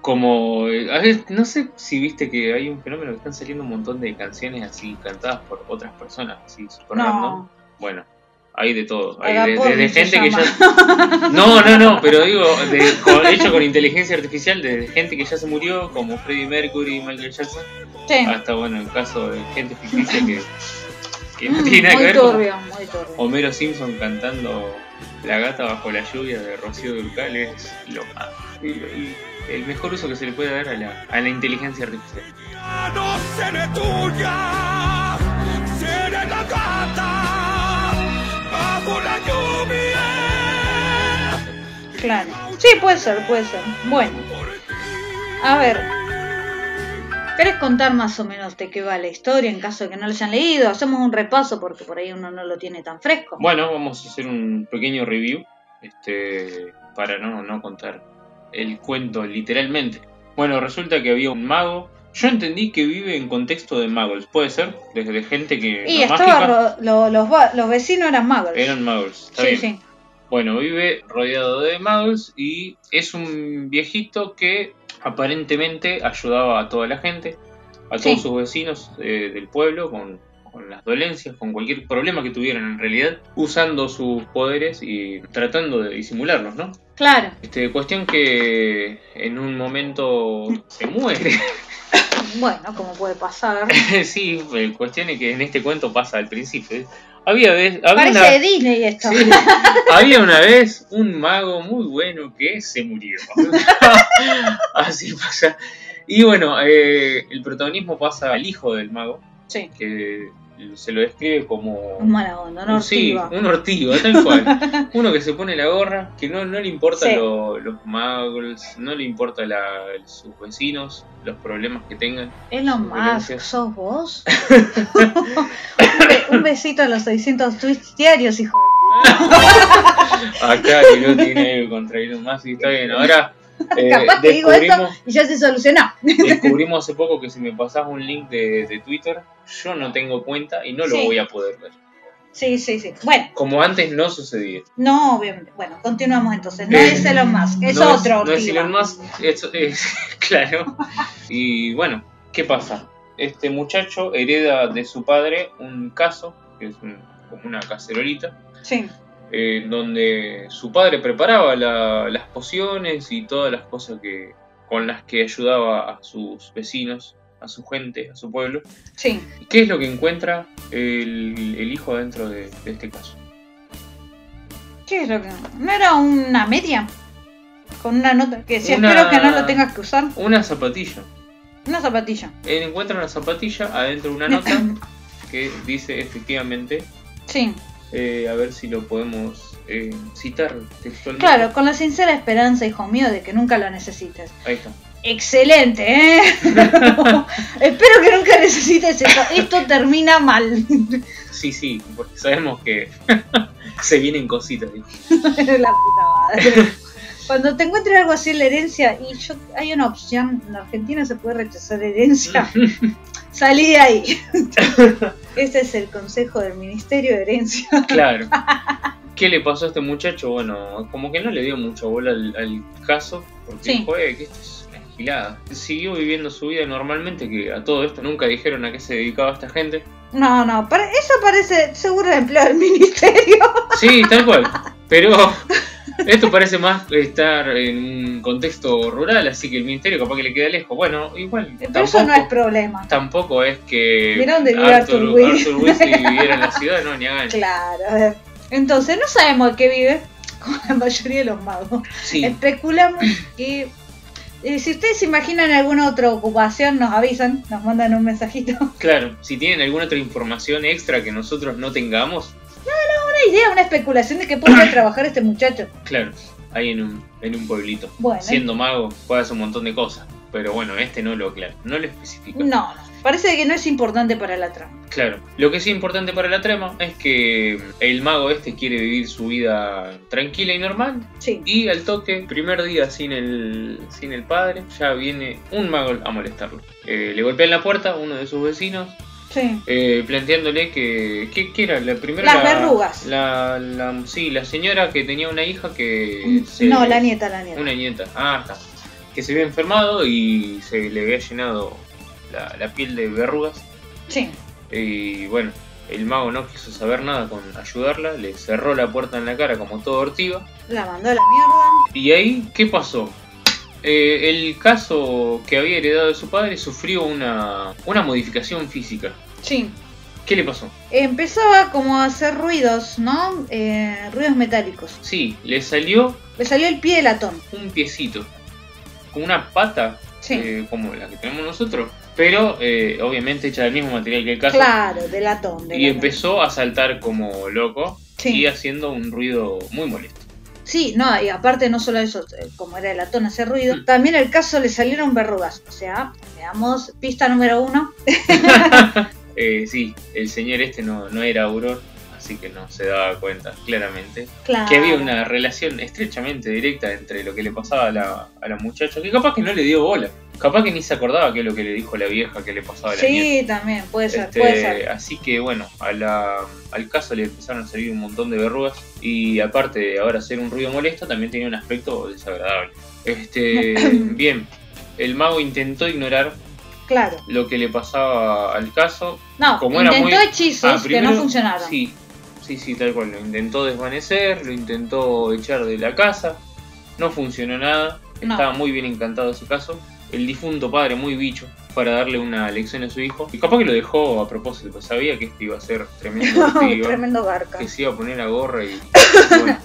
como eh, a ver, no sé si viste que hay un fenómeno que están saliendo un montón de canciones así cantadas por otras personas, así super random. Bueno, hay de todo. Hay de, gente que ya. No, no, no, pero digo, de- con- hecho con inteligencia artificial, de gente que ya se murió, como Freddie Mercury y Michael Jackson, Sí. hasta bueno, el caso de gente ficticia que, que no tiene nada que ver turbio, muy turbio. Homero Simpson cantando La gata bajo la lluvia de Rocío Durcal es lo más. el mejor uso que se le puede dar a la, a la inteligencia artificial. Ya no seré tuya, seré la gata bajo la lluvia. Claro. Sí, puede ser, puede ser. Bueno. A ver. ¿Querés contar más o menos de qué va la historia en caso de que no lo hayan leído? Hacemos un repaso porque por ahí uno no lo tiene tan fresco. Bueno, vamos a hacer un pequeño review este, para no, no contar el cuento literalmente. Bueno, resulta que había un mago. Yo entendí que vive en contexto de magos, ¿puede ser? Desde gente que y no estaba lo- los, vecinos eran magos. eran magos. Está sí, bien. sí. Bueno, vive rodeado de magos y es un viejito que aparentemente ayudaba a toda la gente, a todos Sí. sus vecinos eh, del pueblo con, con las dolencias, con cualquier problema que tuvieran en realidad, usando sus poderes y tratando de disimularlos, ¿no? Claro. Este, cuestión que en un momento se muere. Bueno, como puede pasar. sí, eh, cuestión es que en este cuento pasa al principio. Había vez, había Parece una- de Disney esto. Sí. Había una vez un mago muy bueno que se murió. Así pasa. Y bueno, eh, el protagonismo pasa al hijo del mago, Sí. que se lo describe como... Un mala onda, no Sí, ortiva. un ortigo, tal cual. Uno que se pone la gorra, que no, no le importa Sí. lo- los magos, no le importa la- sus vecinos, los problemas que tengan. Elon Musk. ¿sos vos? un, be- un besito a los 600 tweets diarios, hijo. Acá que no tiene algo contra Elon Musk y está bien. Ahora eh, Capaz que digo esto descubrimos... y ya se solucionó. Descubrimos hace poco que si me pasas un link de, de Twitter, yo no tengo cuenta y no lo Sí. voy a poder ver. Sí, sí, sí. Bueno, Como antes no sucedía. no, obviamente. Bueno, continuamos entonces. No Eh, es Elon Musk, es no otro no es. Elon Musk, es- es- claro. Y bueno, ¿qué pasa? Este muchacho hereda de su padre un caso, que es un- como una cacerolita, Sí, eh, donde su padre preparaba la- las pociones y todas las cosas que con las que ayudaba a sus vecinos, a su gente, a su pueblo. sí. ¿Qué es lo que encuentra el, el hijo dentro de, de este caso? ¿Qué es lo que.? ¿No era una media? Con una nota que decía, Una- espero que no lo tengas que usar. Una zapatilla. Una zapatilla. Él encuentra una zapatilla adentro de una nota que dice efectivamente, Sí, eh, a ver si lo podemos eh, citar textualmente. claro, con la sincera esperanza, hijo mío, de que nunca lo necesites. Ahí está. Excelente, ¿eh? Espero que nunca necesites esto. Esto termina mal. Sí, sí, porque sabemos que se vienen cositas. la puta madre. Cuando te encuentres algo así en la herencia, y yo hay una opción, en Argentina se puede rechazar herencia, salí de ahí. Este es el consejo del Ministerio de Herencia. Claro. ¿Qué le pasó a este muchacho? Bueno, como que no le dio mucha bola al, al caso, porque Sí. dijo, "Eh, que esto es una gilada. Siguió viviendo su vida normalmente, que a todo esto nunca dijeron a qué se dedicaba esta gente. No, no, eso parece seguro de empleo del Ministerio. Sí, tal cual. Pero esto parece más estar en un contexto rural, así que el ministerio capaz que le queda lejos. Bueno, igual. Pero eso no es problema. Tampoco es que Mirá dónde vive Arthur. Arthur Weasley viviera en la ciudad, no, ni a ganas. Claro, a ver. Entonces, no sabemos de qué vive, como la mayoría de los magos. Sí, Especulamos que. eh, si ustedes se imaginan alguna otra ocupación, nos avisan, nos mandan un mensajito. claro. Si tienen alguna otra información extra que nosotros no tengamos, Una idea, una especulación de que podría trabajar este muchacho. claro, ahí en un, en un pueblito. Bueno, Siendo mago, puede hacer un montón de cosas. pero bueno, este no lo aclara, no lo especifica. No. Parece que no es importante para la trama. Claro, lo que sí es importante para la trama es que el mago este quiere vivir su vida tranquila y normal. Sí. Y al toque, primer día sin el, sin el padre, ya viene un mago a molestarlo. Eh, le golpean la puerta uno de sus vecinos, Sí. eh, planteándole que. ¿Qué, qué era? La primera. Las la- verrugas. La, la- sí, la señora que tenía una hija que. se- No, la nieta, la nieta. Una nieta. Ah, está. Que se había enfermado y se le había llenado la, la piel de verrugas. Sí. Y bueno, el mago no quiso saber nada con ayudarla, le cerró la puerta en la cara como todo ortiga. La mandó a la mierda. Y ahí, ¿qué pasó? Eh, el caso que había heredado de su padre sufrió una, una modificación física. Sí. ¿Qué le pasó? Empezaba como a hacer ruidos, ¿no? Eh, ruidos metálicos. Sí, le salió Le salió el pie de latón. un piecito, con una pata Sí. eh, como la que tenemos nosotros, pero eh, obviamente hecha del mismo material que el caso. Claro, de latón. de Y latón. empezó a saltar como loco Sí. y haciendo un ruido muy molesto. Sí, no, y aparte no solo eso, eh, como era el latón hacer ruido, Mm. también el caso le salieron verrugas. O sea, veamos, pista número uno. Eh, sí, el señor este no, no era Auror, así que no se daba cuenta claramente Claro. que había una relación estrechamente directa entre lo que le pasaba a la, a la muchacha, que capaz que no le dio bola, capaz que ni se acordaba que es lo que le dijo la vieja que le pasaba a la nieta. Sí, también, puede ser, Este, puede ser. Así que bueno, a la- al caso le empezaron a salir un montón de verrugas y aparte de ahora hacer un ruido molesto, también tenía un aspecto desagradable. Este, bien, el mago intentó ignorar Claro. lo que le pasaba al caso. No, Como era intentó muy- hechizos Ah, que primero- no funcionaron. Sí, sí, sí, tal cual. Lo intentó desvanecer, lo intentó echar de la casa. No funcionó nada. No. Estaba muy bien encantado su caso. El difunto padre muy bicho para darle una lección a su hijo. Y capaz que lo dejó a propósito, pues sabía que este iba a ser tremendo. ortiga, Tremendo garca. que se iba a poner a gorra y bueno,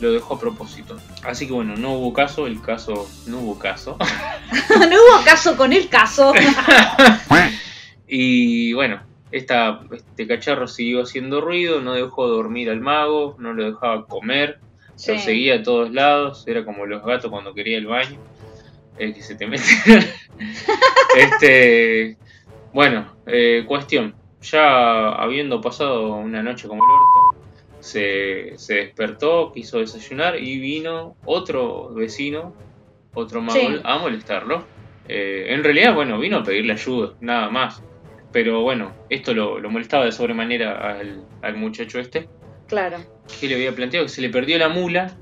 lo dejó a propósito. Así que bueno, no hubo caso, el caso, no hubo caso. no hubo caso con el caso. Y bueno, esta, este cacharro siguió haciendo ruido, no dejó dormir al mago, no lo dejaba comer, Sí. lo seguía a todos lados, era como los gatos cuando quería el baño, eh, que se te meten. este, bueno, eh, cuestión, ya habiendo pasado una noche como el orto, se, se despertó, quiso desayunar y vino otro vecino, otro mago, Sí. a molestarlo. Eh, en realidad, bueno, vino a pedirle ayuda, nada más. Pero bueno, esto lo, lo molestaba de sobremanera al, al muchacho este, Claro. que le había planteado que se le perdió la mula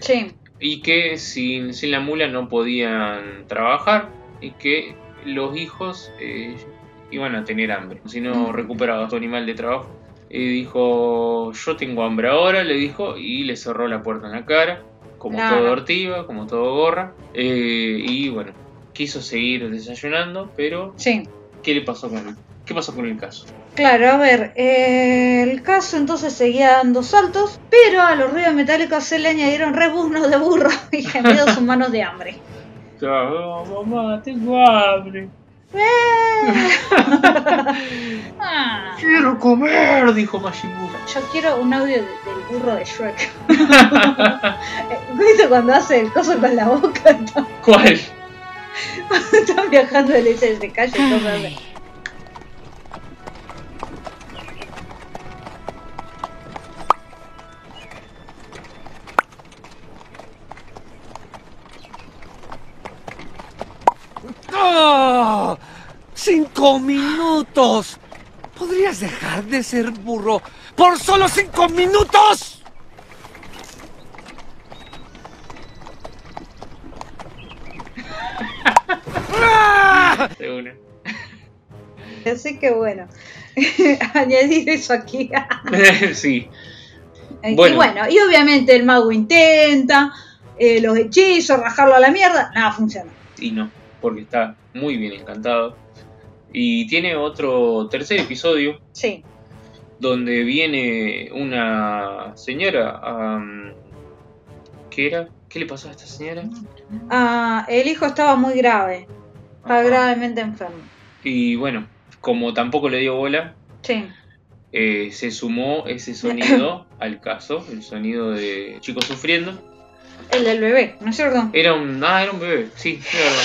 Sí. y que sin, sin la mula no podían trabajar y que los hijos eh, iban a tener hambre si no Mm. recuperaba su animal de trabajo. Y dijo, yo tengo hambre ahora, le dijo, y le cerró la puerta en la cara, como todo ortiva, como todo gorra. Eh, y bueno, quiso seguir desayunando, pero Sí. ¿qué le pasó con él? ¿Qué pasó con el caso? Claro, a ver, eh, el caso entonces seguía dando saltos, pero a los ruidos metálicos se le añadieron rebuznos de burro y gemidos humanos de hambre. Oh, mamá, tengo hambre. Ah, Quiero comer, dijo Majin Buu. yo quiero un audio de- del burro de Shrek. ¿Viste cuando hace el coso con la boca? ¿Cuál? Están viajando y le dice se calle y cosas ¡Ah! ¡Cinco minutos! ¿Podrías dejar de ser burro por solo cinco minutos? ¡Ah! De una. Así que bueno, añadir eso aquí. sí. Y Bueno. bueno, y obviamente el mago intenta eh, los hechizos, rajarlo a la mierda, nada funciona. Y no, porque está muy bien encantado. Y tiene otro tercer episodio Sí, donde viene una señora. am, ¿Qué era? ¿Qué le pasó a esta señora? Ah, el hijo estaba muy grave, estaba Ajá. gravemente enfermo. Y bueno, como tampoco le dio bola, Sí, eh, se sumó ese sonido al caso, el sonido de chicos sufriendo. el del bebé, ¿no es cierto? Era un. Ah, era un bebé, sí, es verdad.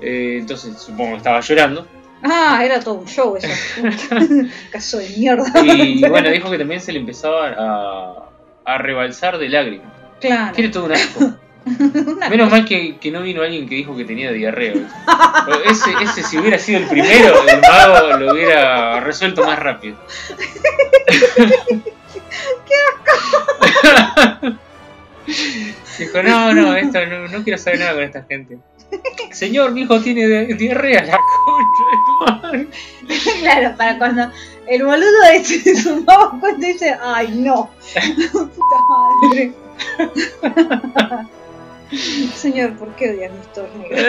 Eh, entonces supongo que estaba llorando. Ah, era todo un show eso. Caso de mierda. Y bueno, dijo que también se le empezaba a, a rebalsar de lágrimas. claro. Tiene todo un asco. Menos mal que, que no vino alguien que dijo que tenía diarrea. Ese, ese si hubiera sido el primero, el mago lo hubiera resuelto más rápido. Dijo, no, no, esto, no, no quiero saber nada con esta gente. Señor, mi hijo tiene di- diarrea, la concha de tu madre. claro, para cuando el boludo este se sumaba cuenta y dice, ay no, puta madre. Señor, ¿por qué odias mis tornillos?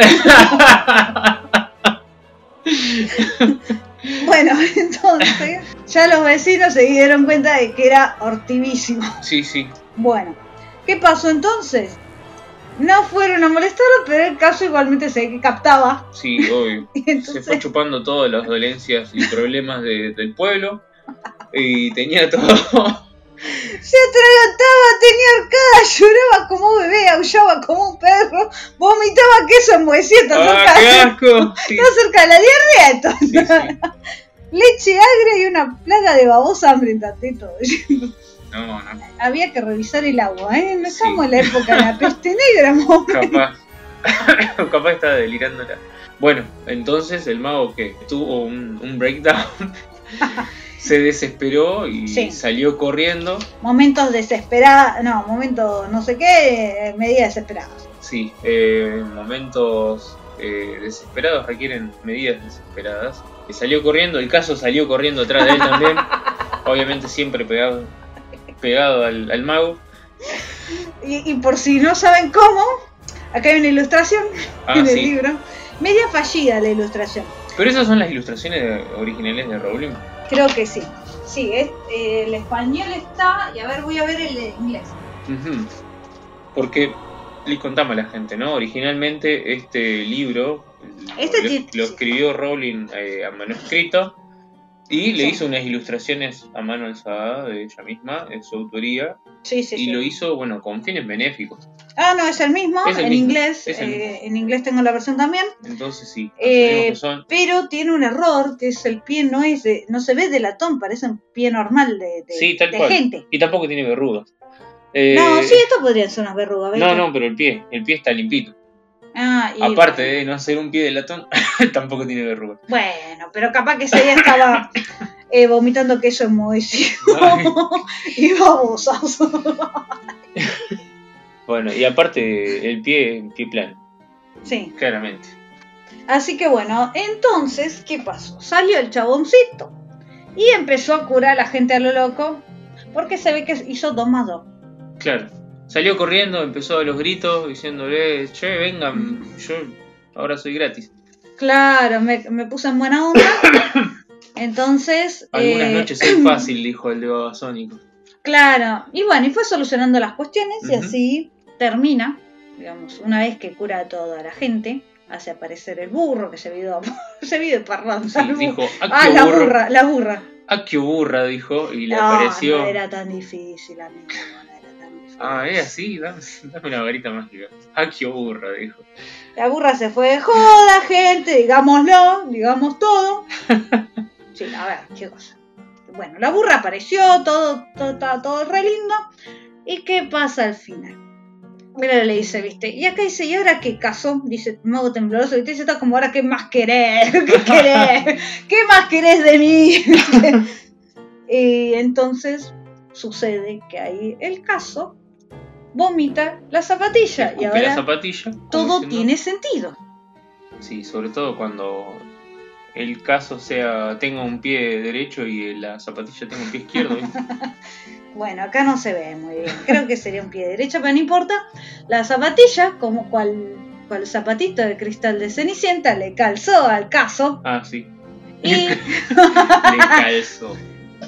Bueno, entonces ya los vecinos se dieron cuenta de que era hortivísimo. Sí, sí. Bueno, ¿qué pasó entonces? No fueron a molestarlo, pero el caso igualmente se captaba. Sí, obvio. Y Se entonces, fue chupando todas las dolencias y problemas de- del pueblo. Y tenía todo. se atragantaba, tenía arcada, lloraba como bebé, aullaba como un perro, vomitaba queso en huesito, ¡Ah, qué asco! Sí, cerca de la diarrea, entonces. sí, sí. Leche agria y una plaga de babosa hambrienta. todo. No, no. Había que revisar el agua, ¿eh? No Sí. estamos en la época de la peste negra, amor. Capaz. Capaz estaba delirándola. Bueno, entonces el mago que tuvo un, un breakdown. se desesperó y Sí. salió corriendo. Momentos desesperados, no, momentos no sé qué, medidas desesperadas. Sí, eh, momentos eh, desesperados requieren medidas desesperadas. Y salió corriendo, el caso salió corriendo atrás de él también. Obviamente siempre pegado, pegado al, al mago. Y, y por si no saben cómo, acá hay una ilustración Ah, en el sí. libro. Media fallida la ilustración. Pero esas son las ilustraciones originales de Rowling. Creo que sí. Sí, es- eh, el español está. Y a ver, voy a ver el inglés. Porque le contamos a la gente, ¿no? Originalmente este libro Este lo escribió Rowling eh, a manuscrito y le Sí. hizo unas ilustraciones a mano alzada de ella misma, en su autoría, Sí, sí, y lo hizo, bueno, con fines benéficos. Ah, no, es el mismo. Es el en mismo, inglés. es el eh, en inglés tengo la versión también. Entonces sí, Eh, sabemos que son... Pero tiene un error, que es el pie no es de, no se ve de latón, parece un pie normal de, de, Sí, tal de cual. gente. Y tampoco tiene verrugas. Eh, No, sí, esto podrían ser unas verrugas. no, no, pero el pie, el pie está limpito. Ah, y Aparte bueno. de no ser un pie de latón, tampoco tiene verrugas. Bueno, pero capaz que ese día estaba eh, vomitando queso en y babosas. Bueno, y aparte el pie, pie plano, sí. claramente. Así que bueno, entonces, ¿qué pasó? Salió el chaboncito y empezó a curar a la gente a lo loco porque se ve que hizo dos más dos. Claro. Salió corriendo, empezó a los gritos diciéndole, che, vengan, yo ahora soy gratis. Claro, me, me puse en buena onda. Entonces, Algunas eh, noches es fácil, dijo el de Babasónico. claro, y bueno, y fue solucionando las cuestiones y así termina, digamos, una vez que cura a toda la gente, hace aparecer el burro que se vio, se vio. Sí, burro. dijo, ah, ah, la burra, la burra. ah, qué burra, dijo, y le No, apareció. no era tan difícil, amigo, Ah, es así, dame, dame una varita mágica. Ah, qué burra, dijo. La burra se fue de joda, gente, digámoslo, digamos todo. Sí, a ver, qué cosa. Bueno, la burra apareció, todo, todo, estaba todo re lindo. ¿Y qué pasa al final? Mira, le dice, viste, y acá dice, ¿y ahora qué caso? Dice, mago tembloroso, y te dice, está como, ¿ahora qué más querés? ¿Qué querés? ¿Qué más querés de mí? y entonces sucede que ahí el caso vomita la zapatilla y Escupe la ahora zapatilla. todo diciendo- tiene sentido. Sí, sobre todo cuando el caso sea tenga un pie derecho y la zapatilla tenga un pie izquierdo. Bueno, acá no se ve muy bien. Creo que sería un pie derecho, pero no importa. La zapatilla, como cual, cual zapatito de cristal de Cenicienta, le calzó al caso. ah, sí. Y. Le calzo.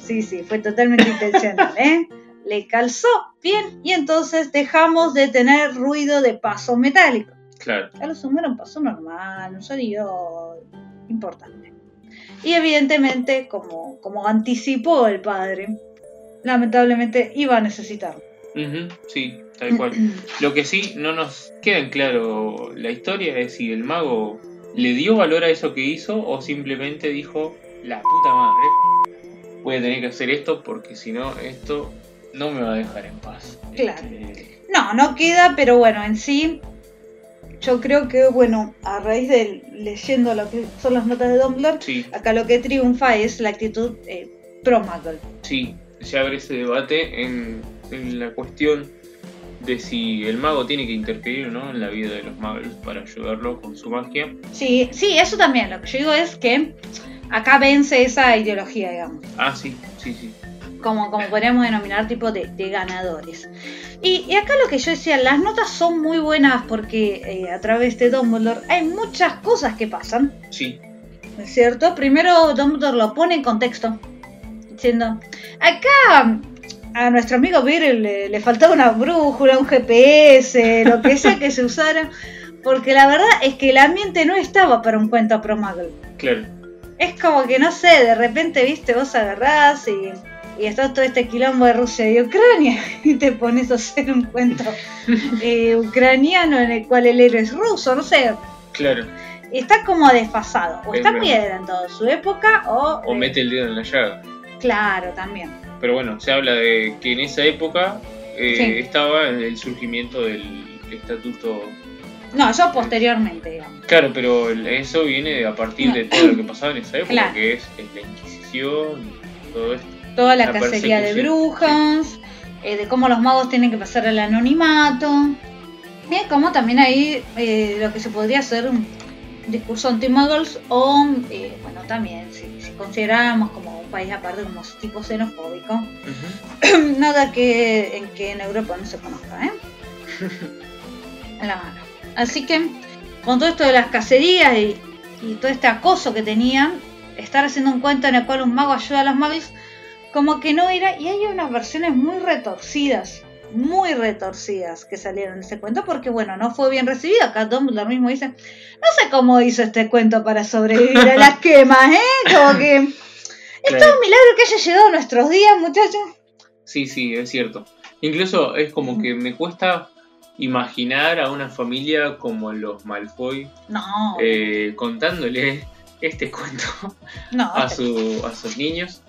Sí, sí, fue totalmente intencional, ¿eh? Le calzó bien y entonces dejamos de tener ruido de paso metálico. Claro. A lo sumo era un paso normal, un sonido importante. Y evidentemente, como, como anticipó el padre, lamentablemente iba a necesitarlo. Ujú, sí, tal cual. Lo que sí no nos queda en claro la historia es si el mago ¿Le dio valor a eso que hizo o simplemente dijo, la puta madre, voy a tener que hacer esto porque si no, esto no me va a dejar en paz? Claro. Este, No, no queda, pero bueno, en sí, yo creo que, bueno, a raíz de leyendo lo que son las notas de Dumbledore, sí, acá lo que triunfa es la actitud eh, pro Muggle. sí, se abre ese debate en, en la cuestión de si el mago tiene que interferir o no en la vida de los muggles para ayudarlo con su magia. Sí, sí, eso también. Lo que yo digo es que acá vence esa ideología, digamos. Ah, sí, sí, sí. como, como podríamos denominar tipo de, de ganadores. Y, y acá lo que yo decía, las notas son muy buenas porque eh, a través de Dumbledore hay muchas cosas que pasan, Sí, ¿no es cierto? Primero Dumbledore lo pone en contexto, diciendo, acá a nuestro amigo Virgil le, le faltaba una brújula, un GPS, lo que sea que se usara, porque la verdad es que el ambiente no estaba para un cuento pro Muggle. claro. Es como que no sé, de repente, viste, vos agarrás y, y está todo este quilombo de Rusia y Ucrania y te pones a hacer un cuento eh, ucraniano en el cual el héroe es ruso, no sé. Claro. Está como desfasado. O Es está adelantado en su época o... O eh, mete el dedo en la llaga. Claro, también. Pero bueno, se habla de que en esa época eh, Sí. estaba el surgimiento del estatuto. No, yo posteriormente, digamos. Claro, pero eso viene a partir de todo lo que pasaba en esa época, Claro. que es, es la Inquisición, todo esto. Toda la, La cacería de brujas, eh, de cómo los magos tienen que pasar al anonimato. Bien, como también ahí eh, lo que se podría hacer un discurso anti-muggles o, eh, bueno, también si, si consideráramos como un país aparte como tipo xenofóbico, nada que en que en Europa no se conozca, ¿eh? La mano. Así que con todo esto de las cacerías y, y todo este acoso que tenían, estar haciendo un cuento en el cual un mago ayuda a los muggles, como que no era, y hay unas versiones muy retorcidas, muy retorcidas que salieron de ese cuento, porque bueno, no fue bien recibido. Acá Dumbledore mismo dice, no sé cómo hizo este cuento para sobrevivir a las quemas, ¿eh? Como que es Claro. todo un milagro que haya llegado a nuestros días, muchachos. Sí, sí, es cierto. Incluso es como que me cuesta imaginar a una familia como los Malfoy No, eh, contándole este cuento no, a, este, su, a sus niños.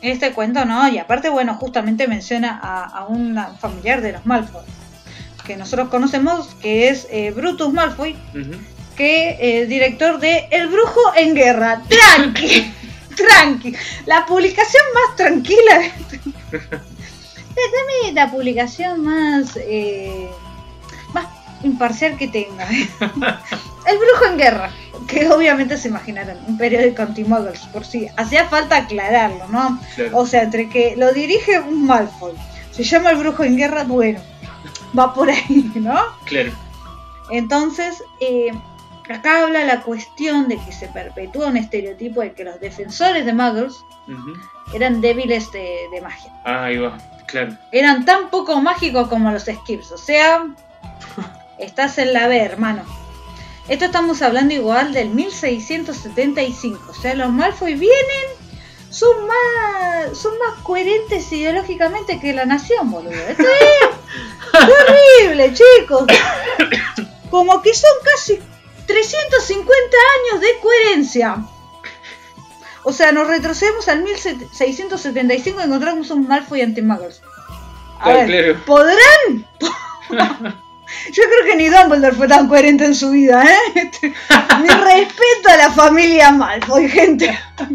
este cuento no, y aparte, bueno, justamente menciona a, a un familiar de los Malfoy, que nosotros conocemos, que es eh, Brutus Malfoy, que eh, director de El Brujo en Guerra. Tranqui, tranqui. La publicación más tranquila. Dame la publicación más eh, más imparcial que tenga. El Brujo en Guerra, que obviamente se imaginaron, un periódico anti-muggles, por si hacía falta aclararlo, ¿no? Claro. O sea, entre que lo dirige un Malfoy, se llama El Brujo en Guerra, bueno, va por ahí, ¿no? Claro. Entonces, eh, acá habla la cuestión de que se perpetúa un estereotipo de que los defensores de Muggles eran débiles de, de magia. Ah, ahí va. Claro. Eran tan poco mágicos como los Skips. O sea, estás en la B, hermano. Esto estamos hablando igual del 1675. O sea, los Malfoy vienen, son más, son más coherentes ideológicamente que la nación, boludo. Esto es terrible, chicos. Como que son casi 350 años de coherencia. O sea, nos retrocedemos al 1675 y encontramos un Malfoy anti-Muggles. A Claro, ver, claro. ¿podrán? Yo creo que ni Dumbledore fue tan coherente en su vida, ¿eh? Mi respeto a la familia Malfoy, gente.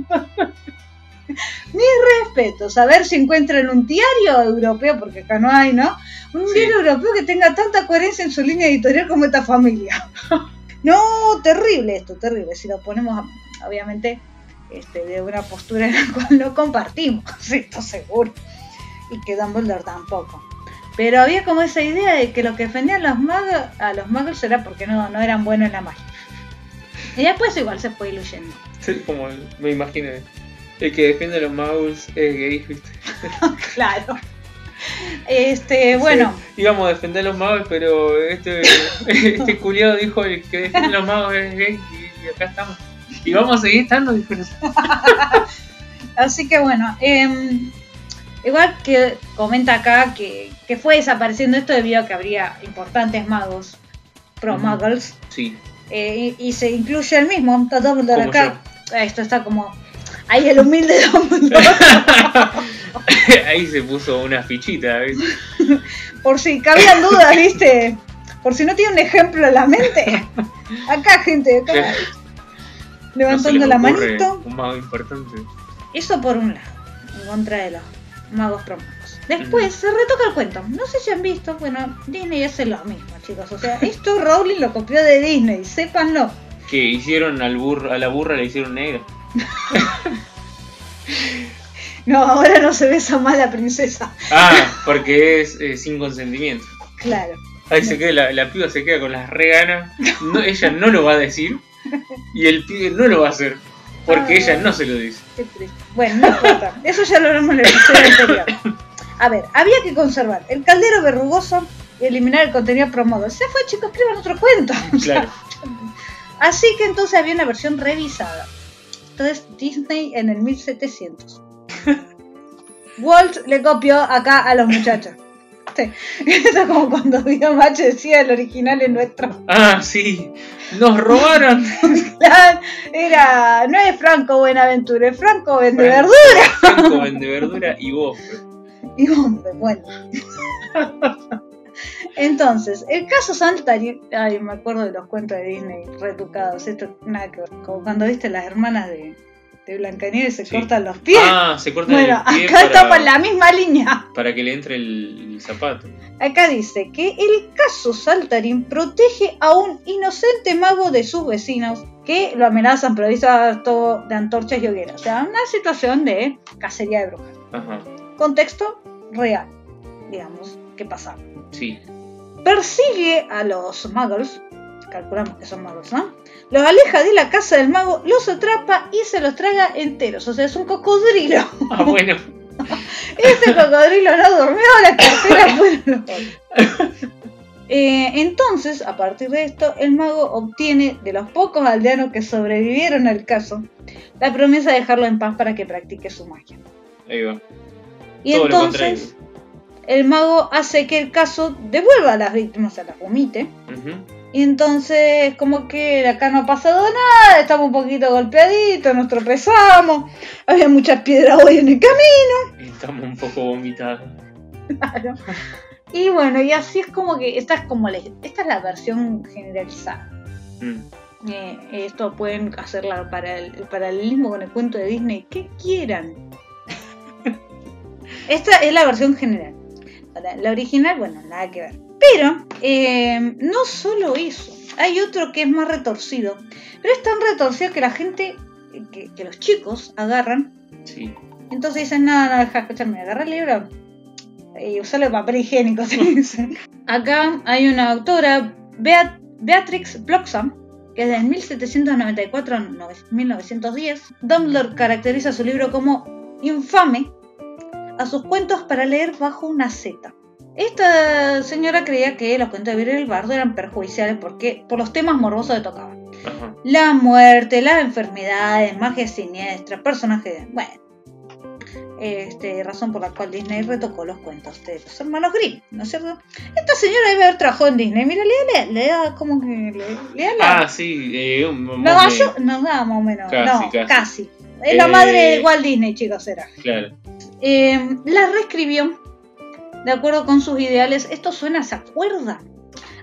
Mi respeto. Saber si encuentran un diario europeo, porque acá no hay, ¿no? Un Sí. diario europeo que tenga tanta coherencia en su línea editorial como esta familia. No, terrible esto, terrible. Si lo ponemos, a- obviamente, este, de una postura en la cual no compartimos, esto seguro. Y que Dumbledore tampoco. Pero había como esa idea de que lo que defendían los magos, a los magos era porque no, no eran buenos en la magia. Y después igual se fue diluyendo. Sí, como me imagino. El que defiende a los magos es gay, ¿viste? Claro. Este, bueno, Sí, íbamos a defender a los magos, pero este, este culiado dijo el que defiende a los magos es gay y, acá estamos. Y vamos a seguir estando, dijo. así que bueno, em, igual que comenta acá que, que fue desapareciendo esto debido a que habría importantes magos pro muggles Sí, Eh, y, y se incluye el mismo, está Dumbledore acá. Esto está como. Ahí el humilde Dumbledore. Ahí se puso una fichita, ¿ves? Por si cabían dudas, ¿viste? Por si no tiene un ejemplo en la mente. Acá, gente, acá. Levantando la manito. Un mago importante. Eso por un lado, en contra de los magos promagos. Después se retoca el cuento. No sé si han visto, bueno, Disney hace lo mismo, chicos. O sea, esto Rowling lo copió de Disney, sépanlo. Que hicieron al burro, a la burra le hicieron negra. No, ahora no se besa más la princesa. Ah, porque es eh, sin consentimiento. Claro. Ahí se queda, la, la piba se queda con las reganas. No, ella no lo va a decir. Y el pibe no lo va a hacer. Porque ella no se lo dice. Qué triste. Bueno, no importa. Eso ya lo hablamos en el episodio anterior. A ver, había que conservar el caldero verrugoso y eliminar el contenido promodo. Se fue, chicos, escriban otro cuento. Claro. Así que entonces había una versión revisada. Entonces Disney en el 1700. Walt le copió acá a los muchachos. Sí. Eso es como cuando Dios Macho decía el original es nuestro. Ah, sí. Nos robaron. Era, no es Franco Buenaventura, es Franco Vende Franco. Verdura. Franco vende verdura y vos. Y hombre, bueno. Entonces, el caso Santari, ay, me acuerdo de los cuentos de Disney retocados, esto nada que ver, como cuando viste las hermanas de, de Blancanieves se Sí. cortan los pies. Ah, se corta bueno, el pie acá para, estamos en la misma línea. para que le entre el, el zapato. Acá dice que el caso Saltarín protege a un inocente mago de sus vecinos que lo amenazan provisto de antorchas y hogueras. O sea, una situación de cacería de brujas. Ajá. Contexto real, digamos, que pasaba. Sí. Persigue a los muggles, calculamos que son muggles, ¿no? Los aleja de la casa del mago, los atrapa y se los traga enteros. O sea, es un cocodrilo. Ah, bueno. Ese cocodrilo no durmió, la cartera otros. Eh, entonces, a partir de esto, el mago obtiene de los pocos aldeanos que sobrevivieron al caso la promesa de dejarlo en paz para que practique su magia. Ahí va. Y Todo entonces, el mago hace que el caso devuelva a las víctimas, o sea, las vomite. Ujú. Y entonces, como que acá no ha pasado nada, estamos un poquito golpeaditos, nos tropezamos, había muchas piedras hoy en el camino. Estamos un poco vomitados. Claro. Y bueno, y así es como que esta es como la, esta es la versión generalizada. Mm. Eh, esto pueden hacerla para el, el paralelismo con el cuento de Disney, que quieran. Esta es la versión general. La, la original, bueno, nada que ver. Pero eh, no solo eso, hay otro que es más retorcido. Pero es tan retorcido que la gente, que, que los chicos agarran Sí. entonces dicen, no, no, deja de escucharme, agarra el libro y usarle papel higiénico. Acá hay una autora, Beat- Beatrix Bloxham, que desde 1794 a 1910, Dumbledore caracteriza su libro como infame a sus cuentos para leer bajo una seta. Esta señora creía que los cuentos de Virgil el Bardo eran perjudiciales porque, por los temas morbosos que tocaban. Ajá. La muerte, las enfermedades, magia siniestra, personajes. Bueno. Este, razón por la cual Disney retocó los cuentos de los hermanos Grimm, ¿no es cierto? Esta señora debe haber trabajado en Disney. Mira, lea, lea, lea como que. La- Ah, sí. Eh, un, un- no, yo, no, no, más o menos. Casi, no, casi. casi. Es la Eh, madre de Walt Disney, chicos, era. Claro. Eh, la reescribió de acuerdo con sus ideales. Esto suena, ¿se acuerdan?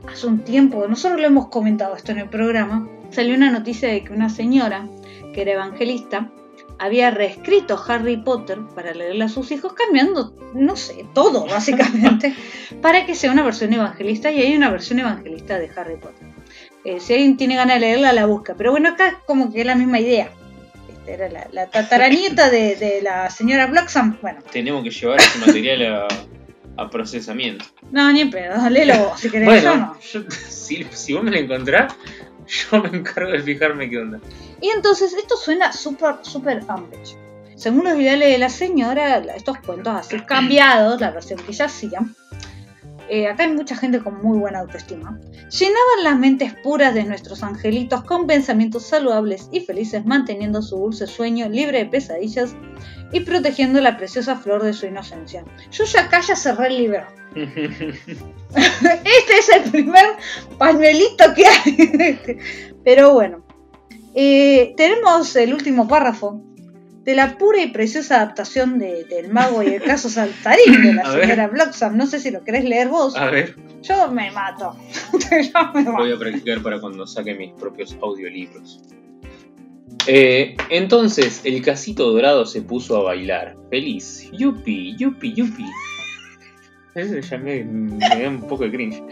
Hace un tiempo, nosotros lo hemos comentado esto en el programa, salió una noticia de que una señora, que era evangelista, había reescrito Harry Potter para leerle a sus hijos, cambiando, no sé, todo básicamente, para que sea una versión evangelista y hay una versión evangelista de Harry Potter. Eh, si alguien tiene ganas de leerla, la busca. Pero bueno, acá como que es la misma idea. Este, era la, tataranieta de, de la señora Bloxham. Bueno, Tenemos que llevar ese material a, a procesamiento. no, ni en pedo, léelo vos si querés, yo no. yo- si, si vos me lo encontrás, yo me encargo de fijarme qué onda. Y entonces esto suena súper, súper Umbridge. Según los ideales de la señora, estos cuentos así cambiados, la versión que ella hacía, eh, acá hay mucha gente con muy buena autoestima, llenaban las mentes puras de nuestros angelitos con pensamientos saludables y felices, manteniendo su dulce sueño libre de pesadillas y protegiendo la preciosa flor de su inocencia. Yo ya acá ya cerré el libro. Este es el primer pañuelito que hay. Pero bueno, eh, tenemos el último párrafo de la pura y preciosa adaptación de- del mago y el caso saltarín de la señora Bloxham. No sé si lo querés leer vos. A ver, Yo me mato. Yo me mato. voy a practicar para cuando saque mis propios audiolibros. Eh, entonces el casito dorado se puso a bailar, feliz. Yupi, yupi, yupi. Eso ya me, me da un poco de cringe.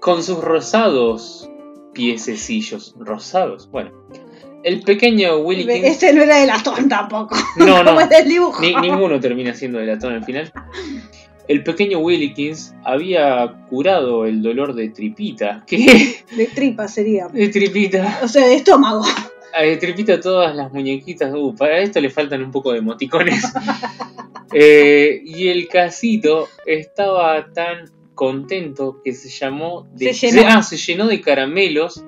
Con sus rosados piececillos. ¿Rosados? Bueno. El pequeño Willikins. Este no era de latón tampoco. No, no. Como es del dibujo. Ni- ninguno termina siendo de latón al final. El pequeño Willikins había curado el dolor de tripita. ¿Qué? De tripa sería. De tripita. O sea, de estómago. A de tripita todas las muñequitas. Uh, para esto le faltan un poco de emoticones. Eh, y el casito estaba tan contento que se llamó. De, Se llenó. ah, se llenó de caramelos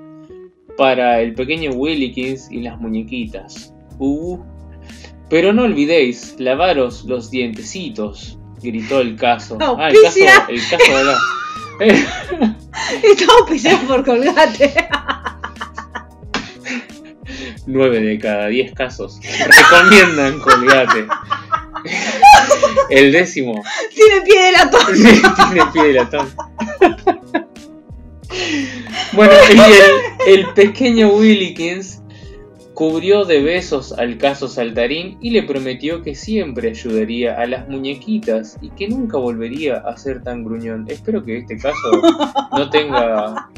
para el pequeño Willikins y las muñequitas. Uh. Pero no olvidéis, lavaros los dientecitos, gritó el caso. Ah, el caso, el caso de la- Estamos pisados por colgate. 9 de cada 10 casos recomiendan colgate. El décimo Tiene pie de latón. tiene pie de latón. Bueno, y el, el pequeño Willikins cubrió de besos al caso saltarín y le prometió que siempre ayudaría a las muñequitas y que nunca volvería a ser tan gruñón. Espero que este caso no tenga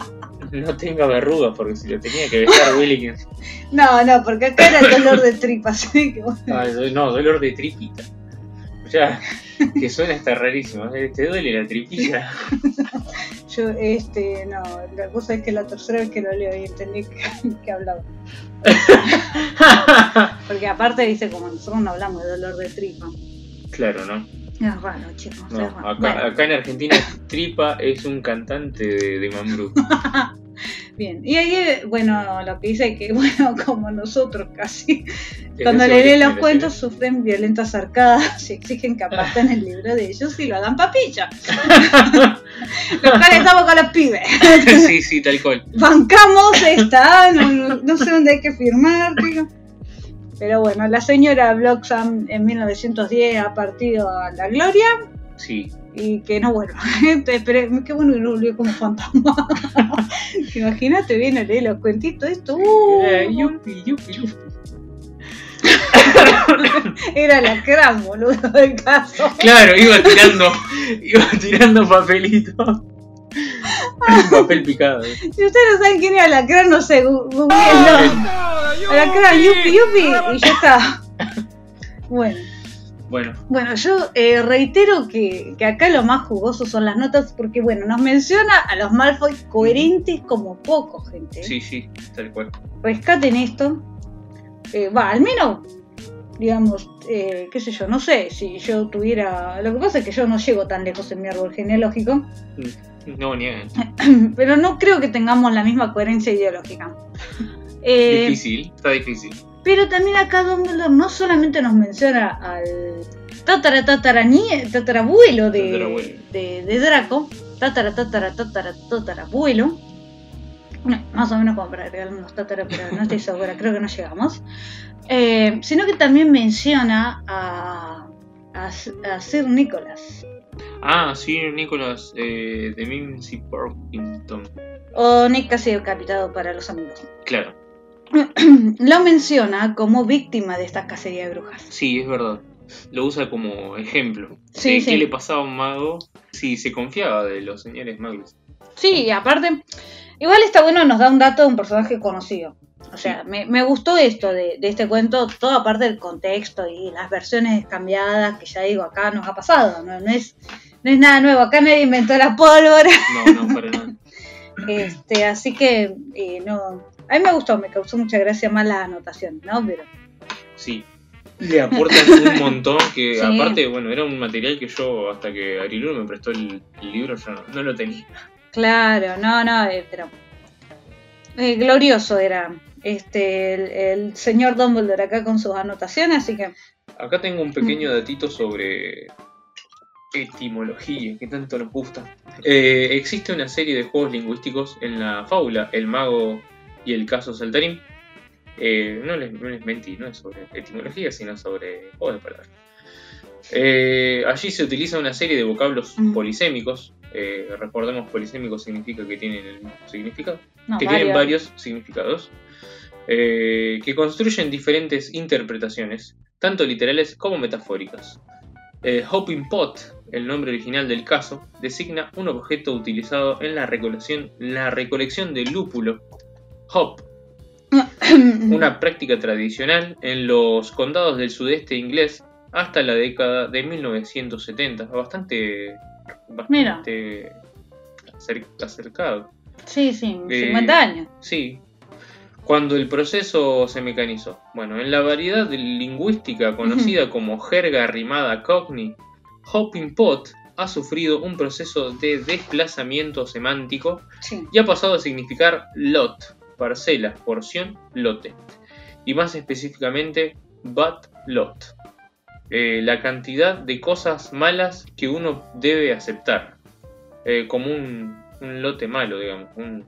no tenga verrugas porque si lo tenía que besar Willikins. No, no, porque acá era dolor de tripa. así que bueno. Ah, no, dolor de tripita. Ya, que suena hasta rarísimo. ¿eh? ¿Te duele la tripita? Yo, este, no, la cosa es que la tercera vez que lo leo y entendí que, que hablaba. Porque aparte dice como nosotros no hablamos de dolor de tripa. claro, ¿no? Es raro, chicos, No, es raro. acá, Bueno, acá en Argentina Tripa es un cantante de, de Mambrú. bien. Y ahí, eh, bueno, lo que dice que, bueno, como nosotros casi, Es cuando le leen los cuentos sufren violentas arcadas y exigen que aparten el libro de ellos y lo hagan papilla. los cuales estamos con los pibes. sí, sí, tal cual. bancamos no- no sé dónde hay que firmar, digo. Pero bueno, la señora Bloxham en 1910 ha partido a la gloria Sí. Y que no vuelva. Espere- qué bueno que no volvió como fantasma. Imagínate, viene a leer los cuentitos, esto. uh, Eh, yupi, yupi, yupi. era la gran boludo del caso. Claro, iba tirando, iba tirando papelito. Un papel picado. eh. Si ustedes no saben quién era la gran, no sé, googleenlo. Alacrán, yupi, yupi, y ya está. Bueno. Bueno, Bueno, yo eh, reitero que, que acá lo más jugoso son las notas porque, bueno, nos menciona a los Malfoy coherentes como poco, gente. sí, sí, tal cual. Rescaten esto. Eh, Va, al menos, digamos, eh, qué sé yo, no sé si yo tuviera... Lo que pasa es que yo no llego tan lejos en mi árbol genealógico, No niegan. pero no creo que tengamos la misma coherencia ideológica. Eh, Difícil, está difícil. Pero también acá Dumbledore no solamente nos menciona al tatara tatara nie- tatarabuelo de, Tatarabuelo. de, de Draco, tatara tatara tatara tatarabuelo, bueno, más o menos como para agregar unos pero no estoy segura, creo que no llegamos, Eh, sino que también menciona a, a, a Sir Nicholas, Ah, sí, Nicholas eh, de Mimsy Porkington. o Nick casi decapitado para los amigos. Claro, Lo menciona como víctima de esta cacería de brujas. sí, es verdad. Lo usa como ejemplo. Sí, de sí. ¿Qué le pasaba a un mago si se confiaba de los señores magos? Sí, y aparte, igual está bueno, nos da un dato de un personaje conocido. O sea, me, me gustó esto de, de este cuento, todo aparte del contexto y las versiones cambiadas, que ya digo, acá nos ha pasado, no, no es, no es nada nuevo, acá nadie inventó la pólvora, No, no, para nada. este, así que eh, no, a mí me gustó, me causó mucha gracia más la anotación, ¿no? Pero Sí. le aportan un montón que Sí. aparte, bueno, era un material que yo hasta que Arilu me prestó el, el libro yo no, no lo tenía. Claro, no, no, eh, pero eh, glorioso era este el, el señor Dumbledore acá con sus anotaciones, así que Acá tengo un pequeño datito sobre etimología, que tanto nos gusta. Eh, existe una serie de juegos lingüísticos en la fábula El Mago y el Caso Saltarín. Eh, no, les, no les mentí, no es sobre etimología, sino sobre juegos de palabras. Eh, allí se utiliza una serie de vocablos Mm. polisémicos. Eh, recordemos, polisémico significa que tienen el mismo significado. no, que varios. tienen varios significados, eh, que construyen diferentes interpretaciones, tanto literales como metafóricas. Eh, Hopping Pot, el nombre original del caso, designa un objeto utilizado en la recolección, la recolección de lúpulo, hop, una práctica tradicional en los condados del sudeste inglés hasta la década de 1970, bastante, bastante acer- acercado. Sí, sí, Eh, 50 años. Sí. Cuando el proceso se mecanizó. Bueno, en la variedad lingüística conocida como jerga rimada cockney, Hopping Pot ha sufrido un proceso de desplazamiento semántico Sí. y ha pasado a significar lot, parcela, porción, lote. Y más específicamente, but lot. Eh, la cantidad de cosas malas que uno debe aceptar. Eh, como un, un lote malo, digamos. Un,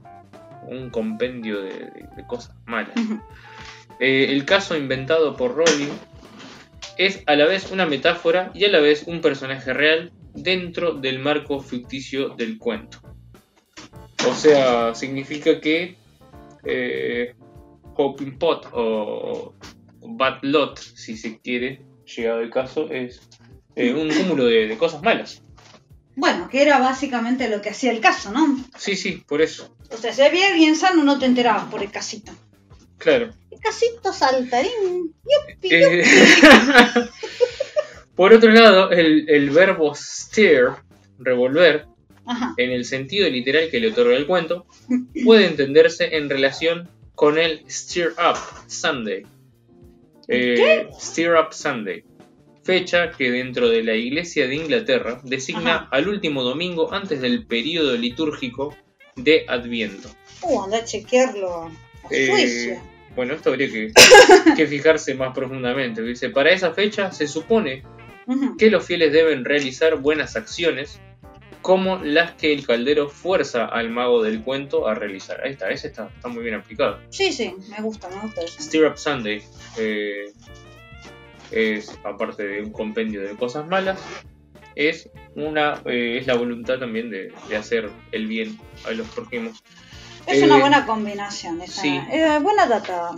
un compendio de, de- de cosas malas. Eh, el caso inventado por Rowling es a la vez una metáfora y a la vez un personaje real dentro del marco ficticio del cuento. O sea, significa que eh, Pot o Bad Lot, si se quiere, llegado el caso, es eh, un cúmulo de, de cosas malas. Bueno, que era básicamente lo que hacía el caso, ¿no? Sí, sí, por eso. O sea, si había bien sano no te enterabas por el casito. Claro. El casito saltarín. Yupi, Eh, por otro lado, el, el verbo steer, revolver, Ajá. en el sentido literal que le otorga el cuento, puede entenderse en relación con el Steer Up Sunday. Eh, Steer Up Sunday. Fecha que dentro de la Iglesia de Inglaterra designa Ajá. al último domingo antes del periodo litúrgico de Adviento. Uh, anda a chequearlo a Eh, bueno, esto habría que, que fijarse más profundamente. Dice, para esa fecha se supone que los fieles deben realizar buenas acciones como las que el caldero fuerza al mago del cuento a realizar. Ahí está, ese está, está muy bien aplicado. Sí, sí, me gusta, me gusta eso. Steer Up Sunday eh, es, aparte de un compendio de cosas malas, es, una, eh, es la voluntad también de, de hacer el bien a los prójimos. Es Eh, una buena combinación. Esa, sí. eh, buena data.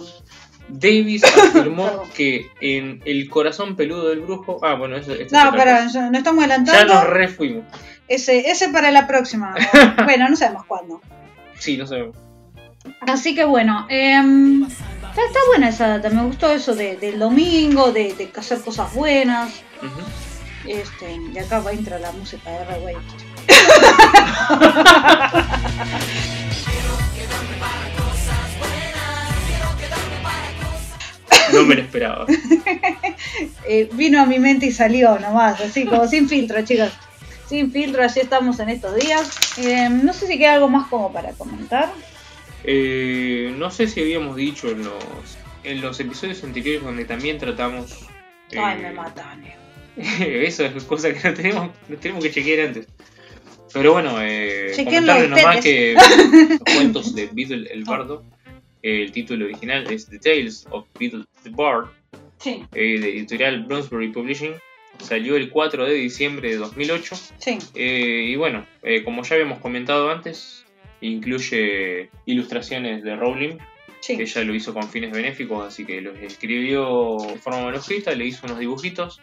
Davis afirmó que en El corazón peludo del brujo. Ah, bueno, eso. esto es No, pero no estamos Ya adelantando. nos refuimos. Ese, ese para la próxima. bueno, no sabemos cuándo. Sí, no sabemos. Así que bueno, em, está, está buena esa data. Me gustó eso de, del domingo, de, de hacer cosas buenas. Este, y acá va a entrar la música de Ray No me lo esperaba. Eh, vino a mi mente y salió nomás, así como sin filtro, chicos. Sin filtro, así estamos en estos días. Em, no sé si queda algo más como para comentar. Eh, no sé si habíamos dicho en los, en los episodios anteriores donde también tratamos. eh, Ay, me matan. eh. Eso es cosa que no tenemos, no tenemos que chequear antes. Pero bueno, eh, Chequenlo comentarles nomás que cuentos de Beetle el Bardo, el título original es The Tales of Beetle the Bard, Sí, eh, de editorial Bloomsbury Publishing. Salió el 4 de diciembre de 2008. sí. Eh, y bueno, eh, como ya habíamos comentado antes, incluye ilustraciones de Rowling. Sí. Ella lo hizo con fines benéficos, así que los escribió de forma manuscrita, le hizo unos dibujitos.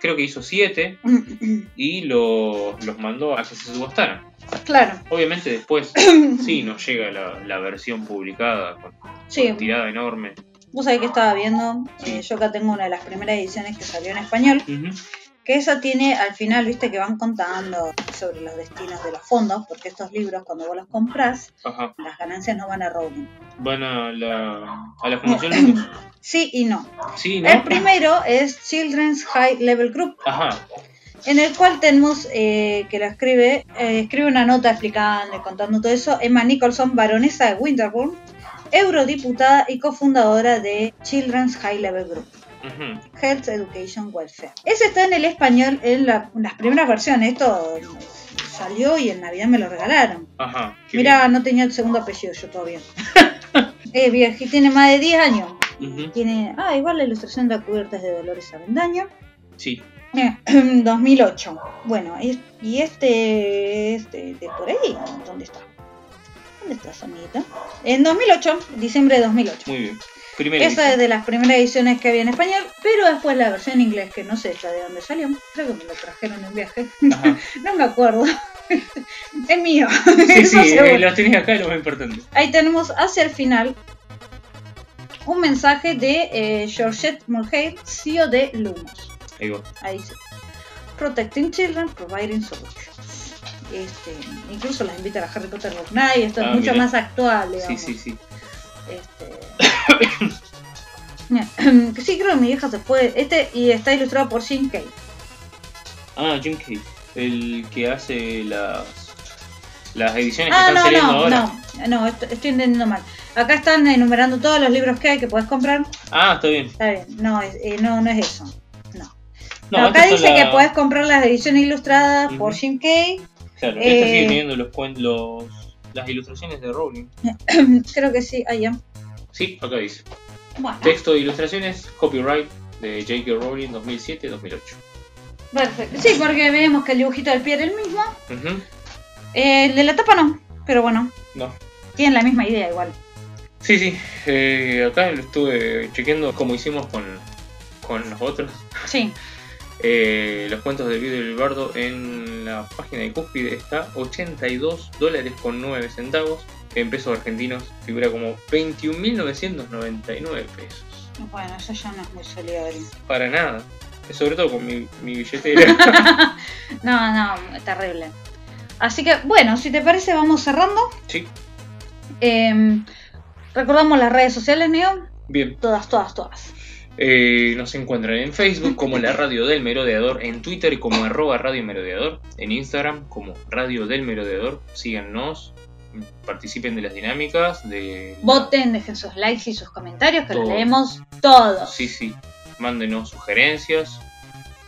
Creo que hizo siete y lo- los mandó a que se subastaran. Claro, Obviamente después sí nos llega la, la versión publicada con, sí. con tirada enorme. Vos sabés que estaba viendo, eh, yo acá tengo una de las primeras ediciones que salió en español, que esa tiene al final, viste, que van contando sobre los destinos de los fondos, porque estos libros cuando vos los comprás, Ajá. las ganancias no van a Rowling. Van a la, a la Fundación. Sí y no. Sí, ¿no? El primero es Children's High Level Group, Ajá. En el cual tenemos eh, que la escribe, eh, escribe una nota explicando y contando todo eso, Emma Nicholson, baronesa de Winterbourne, eurodiputada y cofundadora de Children's High Level Group. Health Education Welfare. Ese está en el español en, la- en las primeras versiones. Esto eh, salió y en Navidad me lo regalaron. Ajá. Mira, no tenía el segundo apellido yo todavía. es viejo, tiene más de 10 años. Tiene, ah, igual la ilustración de cubiertas de Dolores Avendaño. Sí. Eh, 2008. Bueno, y, y este es de, de por ahí. ¿Dónde está? ¿Dónde está Sonita? En 2008, diciembre de 2008. Muy bien. Primera Esa es de las primeras ediciones que había en español, pero después la versión en inglés, que no sé ya de dónde salió, creo que me lo trajeron en viaje, Ajá. no me acuerdo. es mío. Sí, sí, eh, los tenés acá, lo más importante. Ahí tenemos hacia el final un mensaje de eh, Georgette Mulcahy, CEO de Lumos. Ahí va. Ahí dice, Protecting Children, Providing Solutions. Este, incluso las invita a la Harry Potter Book Night, esto Ah, es mucho mira. más actual, Sí, digamos. sí, sí. Este... Mira, que sí, creo que mi hija se fue. Este y está ilustrado por Jim Kay. Ah, Jim Kay. El que hace las las ediciones Ah, que están no, saliendo no, ahora. no, no, esto- estoy entendiendo mal. Acá están enumerando todos los libros que hay que puedes comprar. Ah, está bien. Está bien, no, es, eh, no, no es eso. No. No, No, acá dice que puedes comprar las ediciones ilustradas por Jim Kay. Claro, eh, esta sigue teniendo los, los las ilustraciones de Rowling. creo que sí, ahí ya. Sí, acá dice. Bueno, Texto de ilustraciones, copyright de J.K. Rowling 2007-2008. perfecto. Sí, porque vemos que el dibujito del pie era el mismo. Eh, el de la tapa no, pero bueno, No. tienen la misma idea igual. Sí, sí. eh, acá lo estuve chequeando como hicimos con, con los otros. Sí, Eh, los cuentos del vídeo del bardo en la página de Cúspide está 82 dólares con 9 centavos. En pesos argentinos figura como 21.999 pesos. bueno, eso ya no es muy solidario. Para nada. Sobre todo con mi, mi billetera. No, no, terrible. Así que, bueno, si te parece, vamos cerrando. sí, Eh, recordamos las redes sociales, Neo. bien. Todas, todas, todas. Eh, nos encuentran en Facebook como la Radio del Merodeador, en Twitter como arroba Radio Merodeador, en Instagram como Radio del Merodeador. Síganos, participen de las dinámicas, de... Voten, dejen sus likes y sus comentarios, que los leemos todos. Sí, sí. Mándenos sugerencias.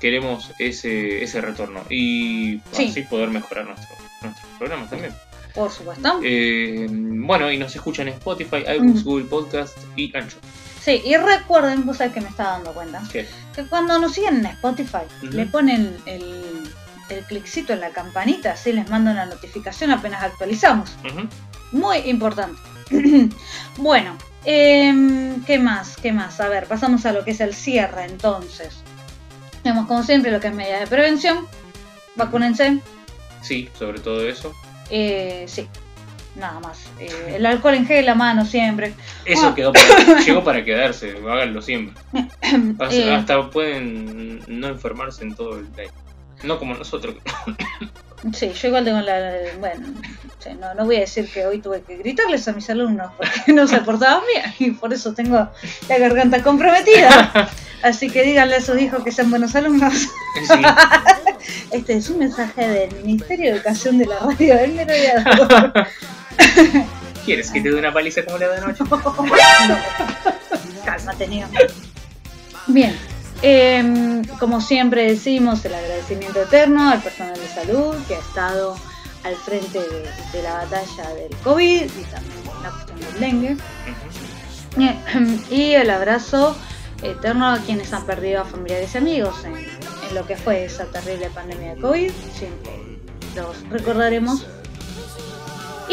Queremos ese, ese retorno. Y Sí. así poder mejorar nuestro, nuestros programas también. Por supuesto. Eh, bueno, y nos escuchan en Spotify, iBooks, Mm. Google Podcast y Ancho. Sí, y recuerden, vos sabés que me estaba dando cuenta, ¿Qué? que cuando nos siguen en Spotify, le ponen el, el cliccito en la campanita, así les manda una notificación apenas actualizamos. Muy importante. bueno, em, ¿qué más? ¿Qué más? A ver, pasamos a lo que es el cierre entonces. Tenemos como siempre lo que es medidas de prevención. Vacúnense. Sí, sobre todo eso. Eh, sí, nada más. Eh, el alcohol en gel, la mano siempre. Eso Ah. quedó para- llegó para quedarse, háganlo siempre. Eh, Hasta pueden no enfermarse en todo el día. No como nosotros. Sí, yo igual tengo la... Bueno, no, no voy a decir que hoy tuve que gritarles a mis alumnos porque no se portaban bien y por eso tengo la garganta comprometida. Así que díganle a sus hijos que sean buenos alumnos. Sí. Este es un mensaje del Ministerio de Educación de la Radio del Merodeador. ¿Quieres que te dé una paliza como la de anoche? No, cálmate. Bien, em, como siempre decimos, el agradecimiento eterno al personal de salud que ha estado al frente de, de la batalla del COVID y también la cuestión del dengue. Ujú. Y el abrazo eterno a quienes han perdido a familiares y amigos en, en lo que fue esa terrible pandemia de COVID. Siempre los recordaremos.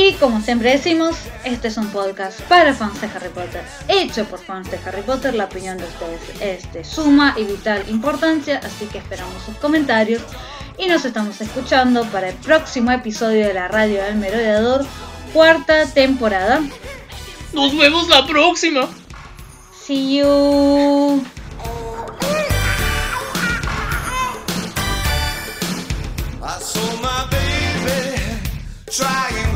Y como siempre decimos, este es un podcast para fans de Harry Potter, hecho por fans de Harry Potter. La opinión de ustedes es de suma y vital importancia, así que esperamos sus comentarios y nos estamos escuchando para el próximo episodio de la Radio del Merodeador, cuarta temporada. Nos vemos la próxima. See you. I saw my baby trying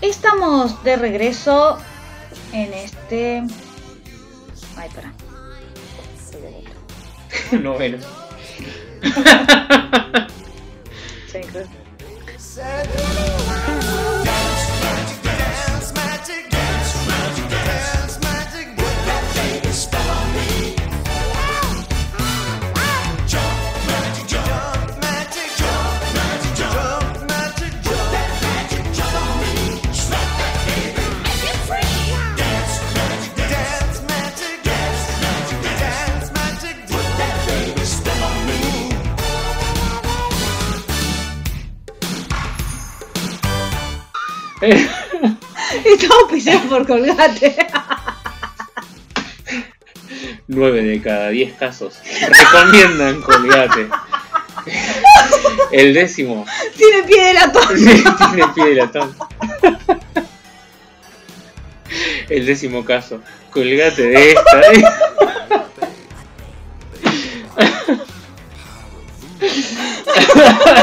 Estamos de regreso en este. Ay, pará. Novela. Thank. Y todo pisado por colgate. 9 de cada 10 casos recomiendan Colgate. El décimo Tiene pie de latón. tiene pie de latón. El décimo caso, Colgate de esta. What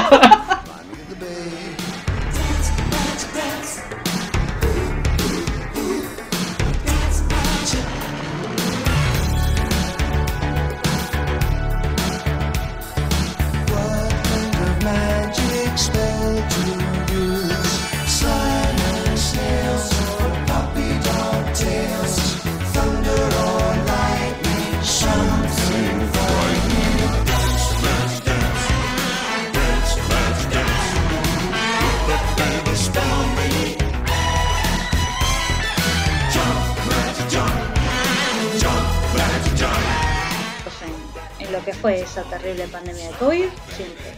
en, en lo que fue esa terrible pandemia de COVID, siempre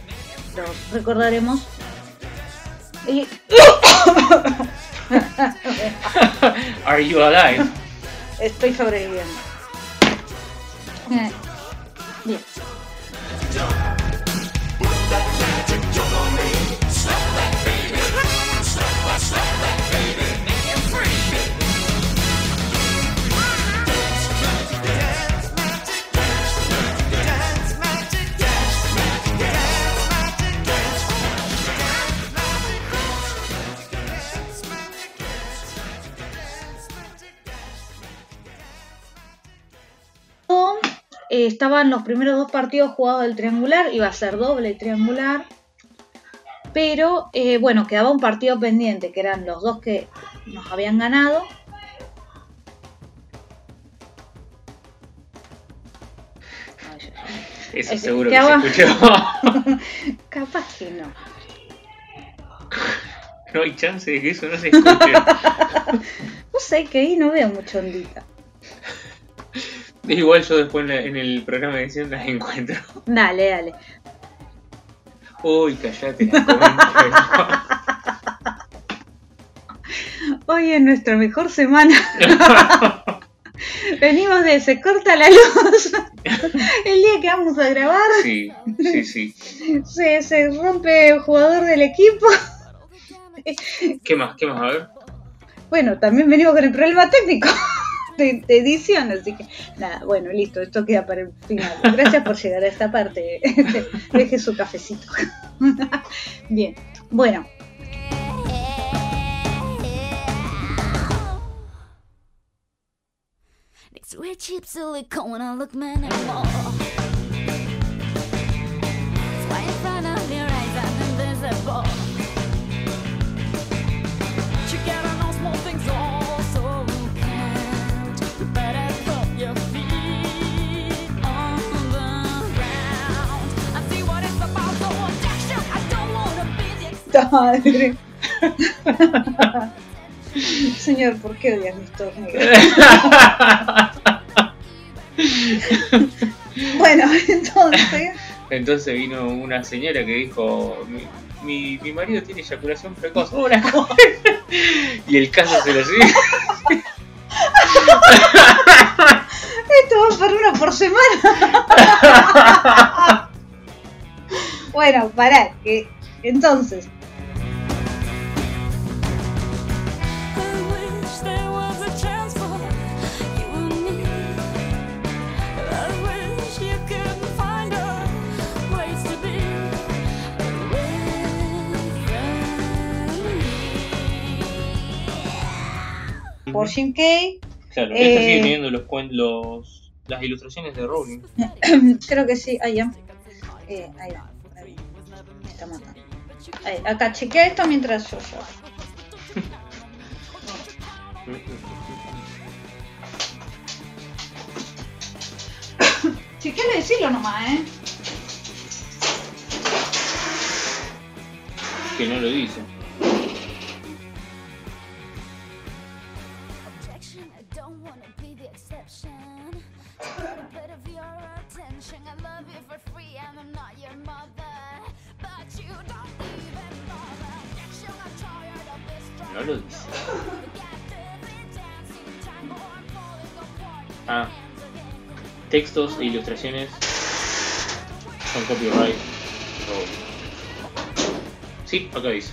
los recordaremos. Y Are you alive? estoy sobreviviendo. Eh, Bien. Eh, estaban los primeros dos partidos jugados del triangular, iba a ser doble triangular, pero eh, bueno, quedaba un partido pendiente, que eran los dos que nos habían ganado. Eso Es- seguro ¿qué que se escuchó. Capaz que no. No hay chance de que eso no se escuche. No sé que ahí no veo mucha ondita. Igual yo después en, el programa de edición las encuentro. Dale, dale. Uy, callate. Hoy es nuestra mejor semana. Venimos de se corta la luz. El día que vamos a grabar Sí, sí, sí. se, se rompe el jugador del equipo. ¿Qué más? ¿Qué más? A ver. Bueno, también venimos con el problema técnico de, de edición, así que nada, bueno, listo, esto queda para el final. Gracias por llegar a esta parte. Deje su cafecito. Bien, bueno, puta madre. Señor, ¿por qué odias mis tornidos? bueno, entonces. Entonces vino una señora que dijo, mi, mi, mi marido tiene eyaculación precoz. Hola, Y el caso se lo sigue. Esto va para una por semana. bueno, pará, que entonces. Por Jim Kay. Claro, esta Eh, sigue teniendo los, los las ilustraciones de Rowling. Creo que sí, ahí ya. Eh, ahí va. ahí va. Me está matando. Ahí, acá chequea esto mientras yo yo. Chequeale decirlo nomás, eh. Que no lo dice. I love you for free, and I'm not your mother. But you don't even bother. Objection, I'm tired of this No lo dice. Ah. Textos e ilustraciones son copyright Rowling. Sí, acá dice.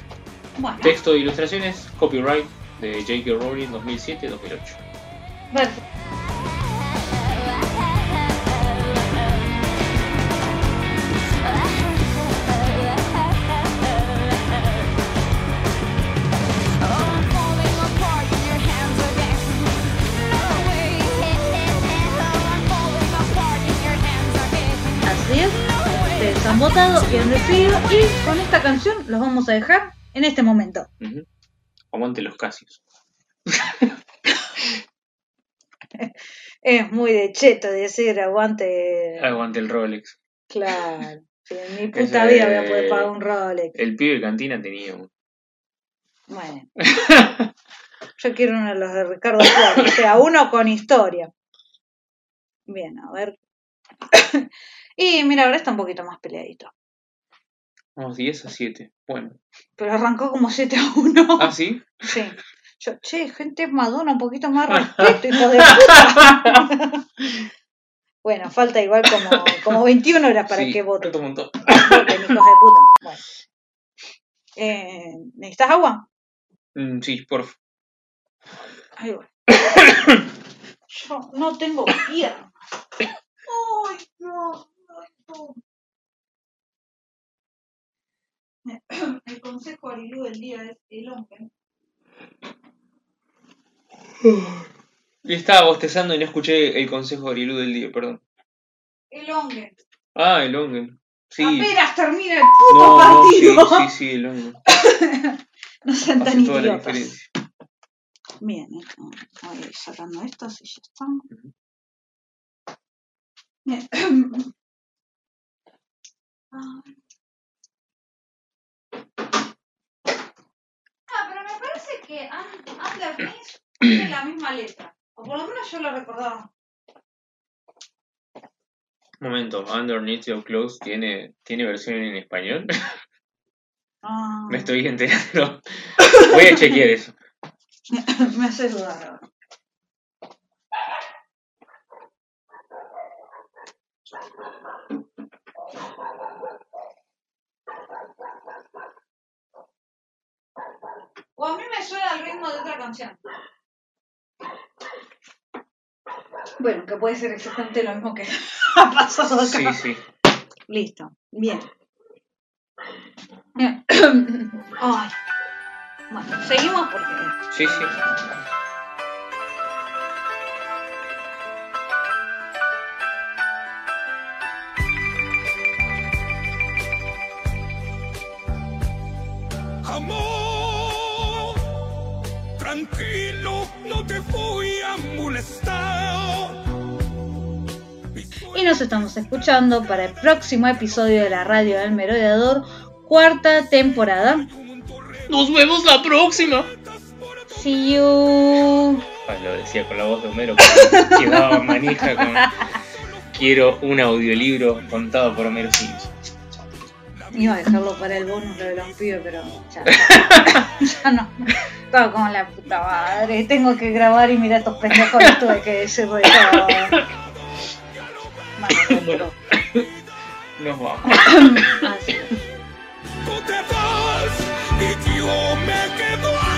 Bueno, Texto e ilustraciones, copyright de J.K. Rowling 2007-2008. perfecto. Han votado y con esta canción los vamos a dejar en este momento. Aguante los casios. Es muy de cheto decir aguante. Aguante el Rolex. Claro. En mi Ese- puta vida voy a poder pagar un Rolex. El pibe de cantina tenía uno. Bueno. Yo quiero uno de los de Ricardo Flores, o sea, uno con historia. Bien, a ver. y mira, ahora está un poquito más peleadito. Vamos 10 a 7. Bueno. Pero arrancó como 7 a 1. ¿Ah, sí? Sí. Yo, che, gente Madonna, un poquito más respeto, hijo de puta. bueno, falta igual como, como 21 horas para Sí, que voten. un montón. Voten, hijos de puta. Bueno. Eh, ¿Necesitas agua? Mm, sí, por favor. Ahí voy. Yo no tengo pierna. Ay, no, no, no. El consejo arilú del día es el hombre. Y estaba bostezando y no escuché el consejo arilú del día, perdón. El hombre. Ah, el Ongen. Sí. Apenas termina el puto No, no, sí, partido. sí, sí, el Ongen. No sean tan idiotas. Bien, voy a ir sacando estas y ya están. Bien. Ah. Ah, que Un- Underneath tiene la misma letra. O por lo menos yo lo recordaba. Momento, Underneath Your Clothes tiene, tiene versión en español. Ah, Me estoy enterando. Voy a chequear eso. me hace dudar O a mí me suena el ritmo de otra canción. Bueno, que puede ser exactamente lo mismo que ha pasado acá. Sí, sí. Listo. Bien. Bien. Ay. Bueno, seguimos porque Sí, sí. Y nos estamos escuchando para el próximo episodio de la radio del merodeador, cuarta temporada. Nos vemos la próxima. See you. Ah, lo decía con la voz de Homero, que quedaba manija con... Quiero un audiolibro contado por Homero Simpson. Iba a dejarlo para el bonus lo de los pibes, pero ya, ya, ya no. Estaba como la puta madre. Tengo que grabar y mirar estos pendejos tuve que decir de todo. Bueno, Nos vamos. así es. Tú te vas y yo me quedo